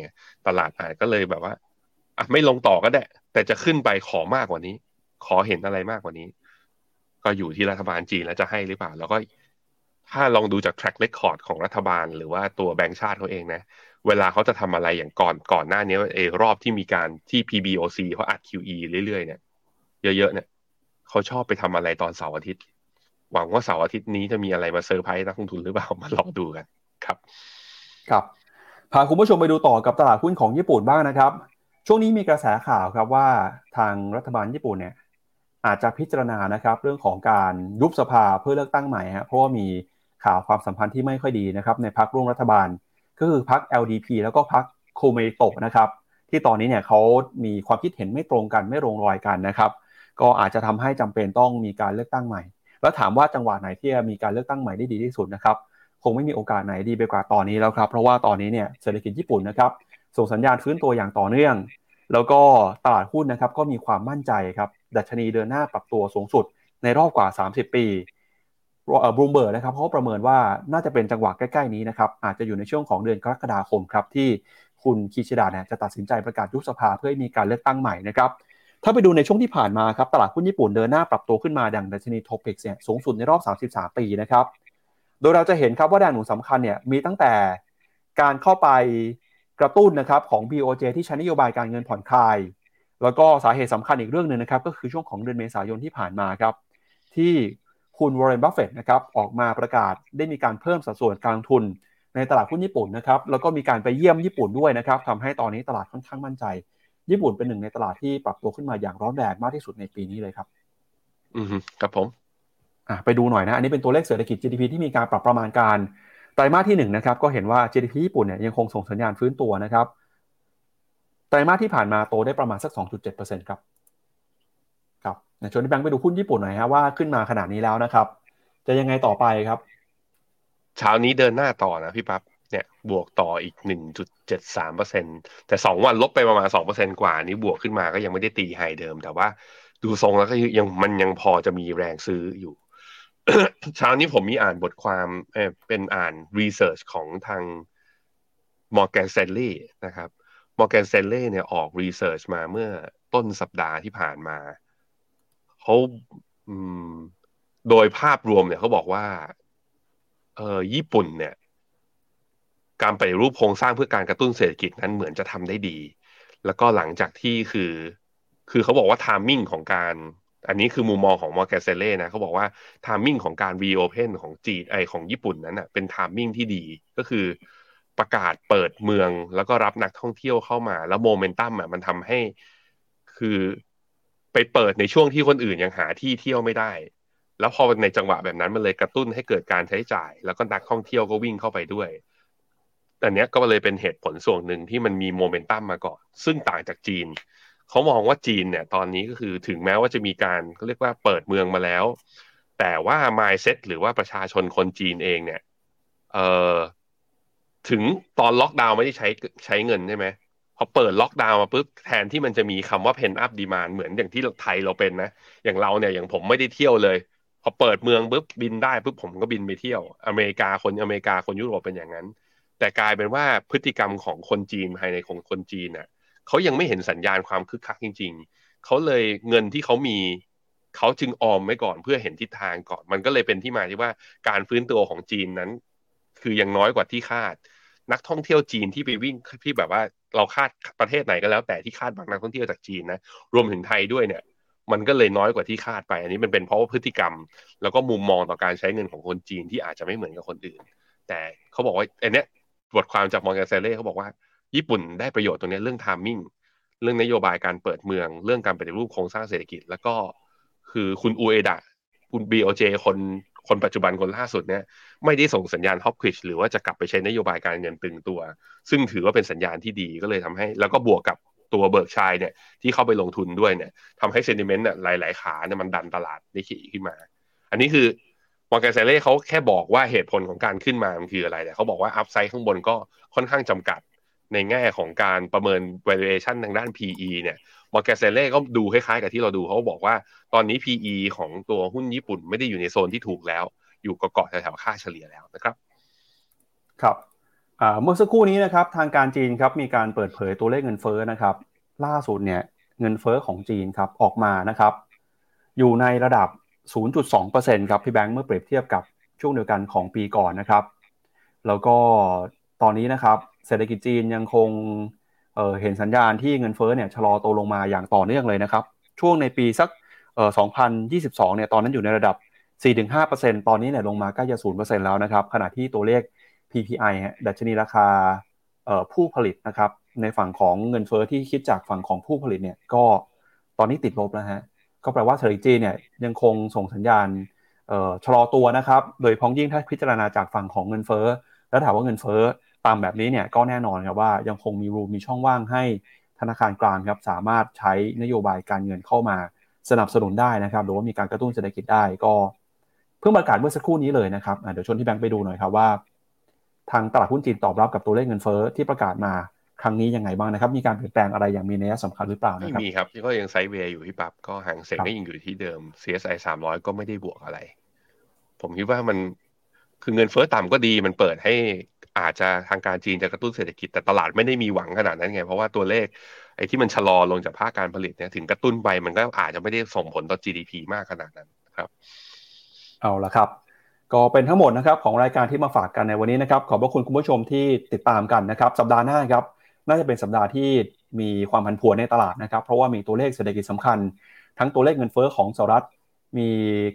ตลาดอาจก็เลยแบบว่า อะไม่ลงต่อก็ได้ แต่จะขึ้นไปขอมากกว่านี้ ขอเห็นอะไรมากกว่านี้ ก็อยู่ที่รัฐบาลจีนแล้วจะให้หรือเปล่า แล้วก็ถ้าลองดูจาก track record ของรัฐบาล หรือว่าตัวแบงก์ชาติเขาเองนะ เวลาเขาจะทำอะไรอย่างก่อนก่อนหน้านี้เอรอบที่มีการที่ PBOC เขาอัด QE เรื่อยๆเนี่ยเยอะๆเนี่ยเขาชอบไปทำอะไรตอนเสาร์อาทิตย์ หวังว่าเสาร์อาทิตย์นี้จะมีอะไรมาเซอร์ไพรส์นักลงทุนหรือเปล่ามาลองดูกันครับ ครับพาคุณผู้ชมไปดูต่อกับตลาดหุ้นของญี่ปุ่นบ้างนะครับ ช่วงนี้มีกระแสข่าวครับว่าทางรัฐบาลญี่ปุ่นเนี่ยอาจจะพิจารณานะครับ เรื่องของการยุบสภาเพื่อเลือกตั้งใหม่ฮะเพราะว่ามีข่าวความสัมพันธ์ที่ไม่ค่อยดีนะครับ ในพรรคร่วมรัฐบาล ก็คือพัก LDP แล้วก็พรรคโคเมโตะนะครับ ที่ตอนนี้เนี่ยเขามีความคิดเห็นไม่ตรงกันไม่ลงรอยกันนะครับ ก็อาจจะทำให้จำเป็นต้องมีการเลือกตั้งใหม่ แล้วถามว่าจังหวะไหนที่จะมีการเลือกตั้งใหม่ได้ดีที่สุดนะครับ คงไม่มีโอกาสไหนดีไปกว่าตอนนี้แล้วครับ เพราะว่าตอนนี้เนี่ยเศรษฐกิจญี่ปุ่นนะครับ ส่งสัญญาณฟื้นตัวอย่างต่อเนื่อง แล้วก็ตลาดหุ้นนะครับก็มีความมั่นใจครับดัชนีเดินหน้าปรับตัวสูงสุดในรอบกว่า 30 ปีบรูมเบิร์กนะครับเขาประเมินว่าน่าจะเป็นจังหวะใกล้ ๆ นี้นะครับอาจจะอยู่ในช่วงของเดือนกรกฎาคมครับที่คุณคิชิดะเนี่ยจะตัดสินใจประกาศยุบสภาเพื่อให้มีการเลือกตั้งใหม่นะครับถ้าไปดูในช่วงที่ผ่านมาครับตลาดหุ้นญี่ปุ่นเดินหน้าปรับตัวขึ้นมาดันดัชนีโทปิกเนี่ยสูงสุดในรอบ 33 ปีนะครับโดยเราจะเห็นครับว่าแรงหนุนสำคัญเนี่ยมีตั้งแต่การเข้าไป กระตุ้นนะครับของ BOJ ที่ใช้นโยบายการเงินผ่อนคลาย แล้วก็สาเหตุสำคัญอีกเรื่องหนึ่งนะครับก็คือช่วงของเดือนเมษายนที่ผ่านมาครับที่คุณวอร์เรนบัฟเฟตต์นะครับออกมาประกาศได้มีการเพิ่มสัดส่วนการลงทุนในตลาดหุ้นญี่ปุ่นนะครับแล้วก็มีการไปเยี่ยมญี่ปุ่นด้วยนะครับทำให้ตอนนี้ตลาดค่อนข้างมั่นใจ ญี่ปุ่นเป็นหนึ่งในตลาดที่ปรับตัวขึ้นมาอย่างร้อนแรงมากที่สุดในปีนี้เลยครับ อืมครับผมอะไปดูหน่อยนะ อันนี้เป็นตัวเลขเศรษฐกิจ GDP ที่มีการปรับประมาณการ ไตรมาสที่1นนะครับก็เห็นว่า GDP ญี่ปุ่นเนี่ยยังคงส่งสัญญาณฟื้นตัวนะครับ ไตรมาสที่ผ่านมาโตได้ประมาณสัก 2.7%ครับครับชวนที่แบงค์ไปดูหุ้นญี่ปุ่นหน่อยฮะว่าขึ้นมาขนาดนี้แล้วนะครับ จะยังไงต่อไปครับเช้านี้เดินหน้าต่อนะพี่ปับ๊บเนี่ยบวกต่ออีก 1.73เปอร์เซ็นแต่ 2 วันลบไปประมาณ2เปอร์เซ็นกว่านี้บวกขึ้นมาก็ยังไม่ได้ตีไฮเดิม แต่ว่าดูทรงแล้วก็ยังมันยังพอจะมีแรงซื้ออยู่ เช้านี้ผมมีอ่านบทความเป็นอ่านรีเสิร์ชของทาง Morgan Stanley นะครับ Morgan Stanley เนี่ยออกรีเสิร์ชมาเมื่อต้นสัปดาห์ที่ผ่านมาเขาโดยภาพรวมเนี่ยเขาบอกว่าเออญี่ปุ่นเนี่ย การปฏิรูปโครงสร้างเพื่อการกระตุ้นเศรษฐกิจนั้นเหมือนจะทำได้ดี แล้วก็หลังจากที่คือ คือเขาบอกว่า timing ของการ อันนี้คือมุมมองของมอร์แกนสแตนลีย์นะเขาบอกว่า timing ของการ reopen ของจีนไอของญี่ปุ่นนั้นอะเป็น timing ที่ดีก็คือประกาศเปิดเมืองแล้วก็รับนักท่องเที่ยวเข้ามา แล้วโมเมนตัมอะมันทำให้คือไปเปิดในช่วงที่คนอื่นยังหาที่เที่ยวไม่ได้ แล้วพอในจังหวะแบบนั้นมันเลยกระตุ้นให้เกิดการใช้จ่าย แล้วก็นักท่องเที่ยวก็วิ่งเข้าไปด้วยอันนี้ก็เลยเป็นเหตุผลส่วนหนึ่งที่มันมีโมเมนตัมมาก่อน ซึ่งต่างจากจีน เขามองว่าจีนเนี่ย ตอนนี้ก็คือถึงแม้ว่าจะมีการเขาเรียกว่าเปิดเมืองมาแล้ว แต่ว่า mindset หรือว่าประชาชนคนจีนเองเนี่ยเอ่อถึงตอนล็อกดาวน์ไม่ได้ใช้ใช้เงินใช่ไหมพอเปิดล็อกดาวน์มาปุ๊บแทนที่มันจะมีคำว่า pent-up demand เหมือนอย่างที่ไทยเราเป็นนะ อย่างเราเนี่ยอย่างผมไม่ได้เที่ยวเลย พอเปิดเมืองปุ๊บบินได้ปุ๊บผมก็บินไปเที่ยว อเมริกาคนอเมริกาคนยุโรปเป็นอย่างนั้น แต่กลายเป็นว่าพฤติกรรมของคนจีนภายในของคนจีนน่ะ เขายังไม่เห็นสัญญาณความคึกคักจริง ๆ เขาเลยเงินที่เขามีเขาจึงออมไว้ก่อนเพื่อเห็นทิศทางก่อน มันก็เลยเป็นที่มาที่ว่าการฟื้นตัวของจีนนั้น คือยังน้อยกว่าที่คาด นักท่องเที่ยวจีนที่ไปวิ่งที่แบบว่าเราคาดประเทศไหนก็แล้วแต่ที่คาดบางนักท่องเที่ยวจากจีนนะรวมถึงไทยด้วยเนี่ย มันก็เลยน้อยกว่าที่คาดไป อันนี้มันเป็นเพราะว่าพฤติกรรม แล้วก็มุมมองต่อการใช้เงินของคนจีนที่อาจจะไม่เหมือนกับคนอื่น แต่เขาบอกว่าอันเนี้ยบทความจากมอร์แกนเซเล่เขาบอกว่า ญี่ปุ่นได้ประโยชน์ตรงนี้เรื่องทามมิ่งเรื่องนโยบายการเปิดเมือง เรื่องการปฏิรูปโครงสร้างเศรษฐกิจ แล้วก็คือคุณอูเอดะคุณ BOJ คนคนปัจจุบันคนล่าสุดเนี่ยไม่ได้ส่งสัญญาณ hawkish หรือว่าจะกลับไปใช้นโยบายการเงินตึงตัว ซึ่งถือว่าเป็นสัญญาณที่ดีก็เลยทำให้ แล้วก็บวกกับตัวเบิร์กเชียร์เนี่ยที่เข้าไปลงทุนด้วยเนี่ยทำให้ sentiment เนี่ยหลาย ๆ ขาเนี่ยมันดันตลาดได้ขี่ขึ้นมา อันนี้คือมอร์แกนสแตนลีย์เขาแค่บอกว่าเหตุผลของการขึ้นมามันคืออะไรแต่เขาบอกว่า upside ข้างบนก็ค่อนข้างจำกัด ในแง่ของการประเมิน valuation ทางด้าน PE เนี่ยมอร์แกเซเล่ก็ดูคล้ายๆกับที่เราดูเขาบอกว่าตอนนี้ PE ของตัวหุ้นญี่ปุ่นไม่ได้อยู่ในโซนที่ถูกแล้ว อยู่เกาะแถวๆค่าเฉลี่ยแล้วนะครับ ครับเมื่อสักครู่นี้นะครับทางการจีนครับมีการเปิดเผยตัวเลขเงินเฟ้อนะครับ ล่าสุดเนี่ยเงินเฟ้อของจีนครับออกมานะครับ อยู่ในระดับ 0.2%ครับพี่แบงค์เมื่อเปรียบเทียบกับช่วงเดียวกันของปีก่อนนะครับ แล้วก็ ตอนนี้นะครับเศรษฐกิจจีนยังคงเเห็นสัญญาณที่เงินเฟ้อเนี่ยชะลอตัวลงมาอย่างต่อเนื่องเลยนะครับ ช่วงในปีสัก2022เนี่ยตอนนั้นอยู่ในระดับ 4-5%ตอนนี้เนี่ยลงมาใกล้จะ0%แล้วนะครับ ขณะที่ตัวเลข PPI ดัชนีราคาผู้ผลิตนะครับในฝั่งของเงินเฟอ้อที่คิดจากฝั่งของผู้ผลิตเนี่ยก็ตอนนี้ติดลบแล้วฮะก็แปลว่าเศรษฐกิจเนี่ยยังคงส่งสัญญาณชะลอตัวนะครับ โดยพ้องยิ่งถ้าพิจารณาจากฝั่งของเงินเฟอ้อ แล้วถามว่าเงินเฟอ้อ ตามแบบนี้เนี่ยก็แน่นอนครับว่ายังคงมีรูมีช่องว่างให้ธนาคารกลางครับสามารถใช้นโยบายการเงินเข้ามาสนับสนุนได้นะครับ หรือว่ามีการกระตุ้นเศรษฐกิจได้ก็เพิ่งประกาศเมื่อสักครู่นี้เลยนะครับเดี๋ยวชวนที่แบงค์ไปดูหน่อยครับว่า ทางตลาดหุ้นจีนตอบรับกับตัวเลขเงินเฟ้อที่ประกาศมาครั้งนี้ยังไงบ้างนะครับ มีการเปลี่ยนแปลงอะไรอย่างมีนัยสำคัญหรือเปล่านะครับไม่มีครับก็ยังไซด์เวย์อยู่ที่ปับก็ห่างเสียงก็ยังอยู่ที่เดิม CSI 300 ก็ไม่ได้บวกอะไร ผมคิดว่ามันคือเงินเฟ้อต่ำก็ดีมันเปิดให้ อาจจะทางการจีนจะกระตุ้นเศรษฐกิจแต่ตลาดไม่ได้มีหวังขนาดนั้นไง เพราะว่าตัวเลขไอ้ที่มันชะลอลงจากภาคการผลิตเนี่ยถึงกระตุ้นไปมันก็อาจจะไม่ได้ส่งผลต่อ GDP มากขนาดนั้นครับ เอาละครับ ก็เป็นทั้งหมดนะครับของรายการที่มาฝากกันในวันนี้นะครับ ขอบพระคุณคุณผู้ชมที่ติดตามกันนะครับ สัปดาห์หน้าครับ น่าจะเป็นสัปดาห์ที่มีความผันผวนในตลาดนะครับ เพราะว่ามีตัวเลขเศรษฐกิจสำคัญ ทั้งตัวเลขเงินเฟ้อของสหรัฐ มี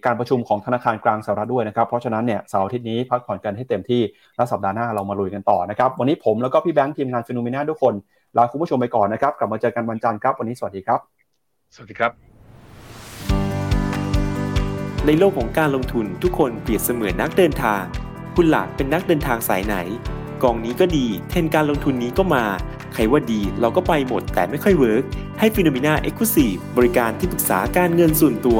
การประชุมของธนาคารกลางสหรัฐด้วยนะครับ เพราะฉะนั้นเนี่ยเสาร์อาทิตย์นี้พักผ่อนกันให้เต็มที่ แล้วสัปดาห์หน้าเรามาลุยกันต่อนะครับ วันนี้ผมแล้วก็พี่แบงค์ทีมงาน Finnomena ทุกคนลาคุณผู้ชมไปก่อนนะครับ กลับมาเจอกันวันจันทร์ครับ วันนี้สวัสดีครับ สวัสดีครับ ในโลกของการลงทุนทุกคนเปรียบเสมือนนักเดินทาง คุณล่ะเป็นนักเดินทางสายไหน กองนี้ก็ดี เทรนด์การลงทุนนี้ก็มา ใครว่าดีเราก็ไปหมดแต่ไม่ค่อย work ให้ Finnomena Exclusive บริการที่ปรึกษาการเงินส่วนตัว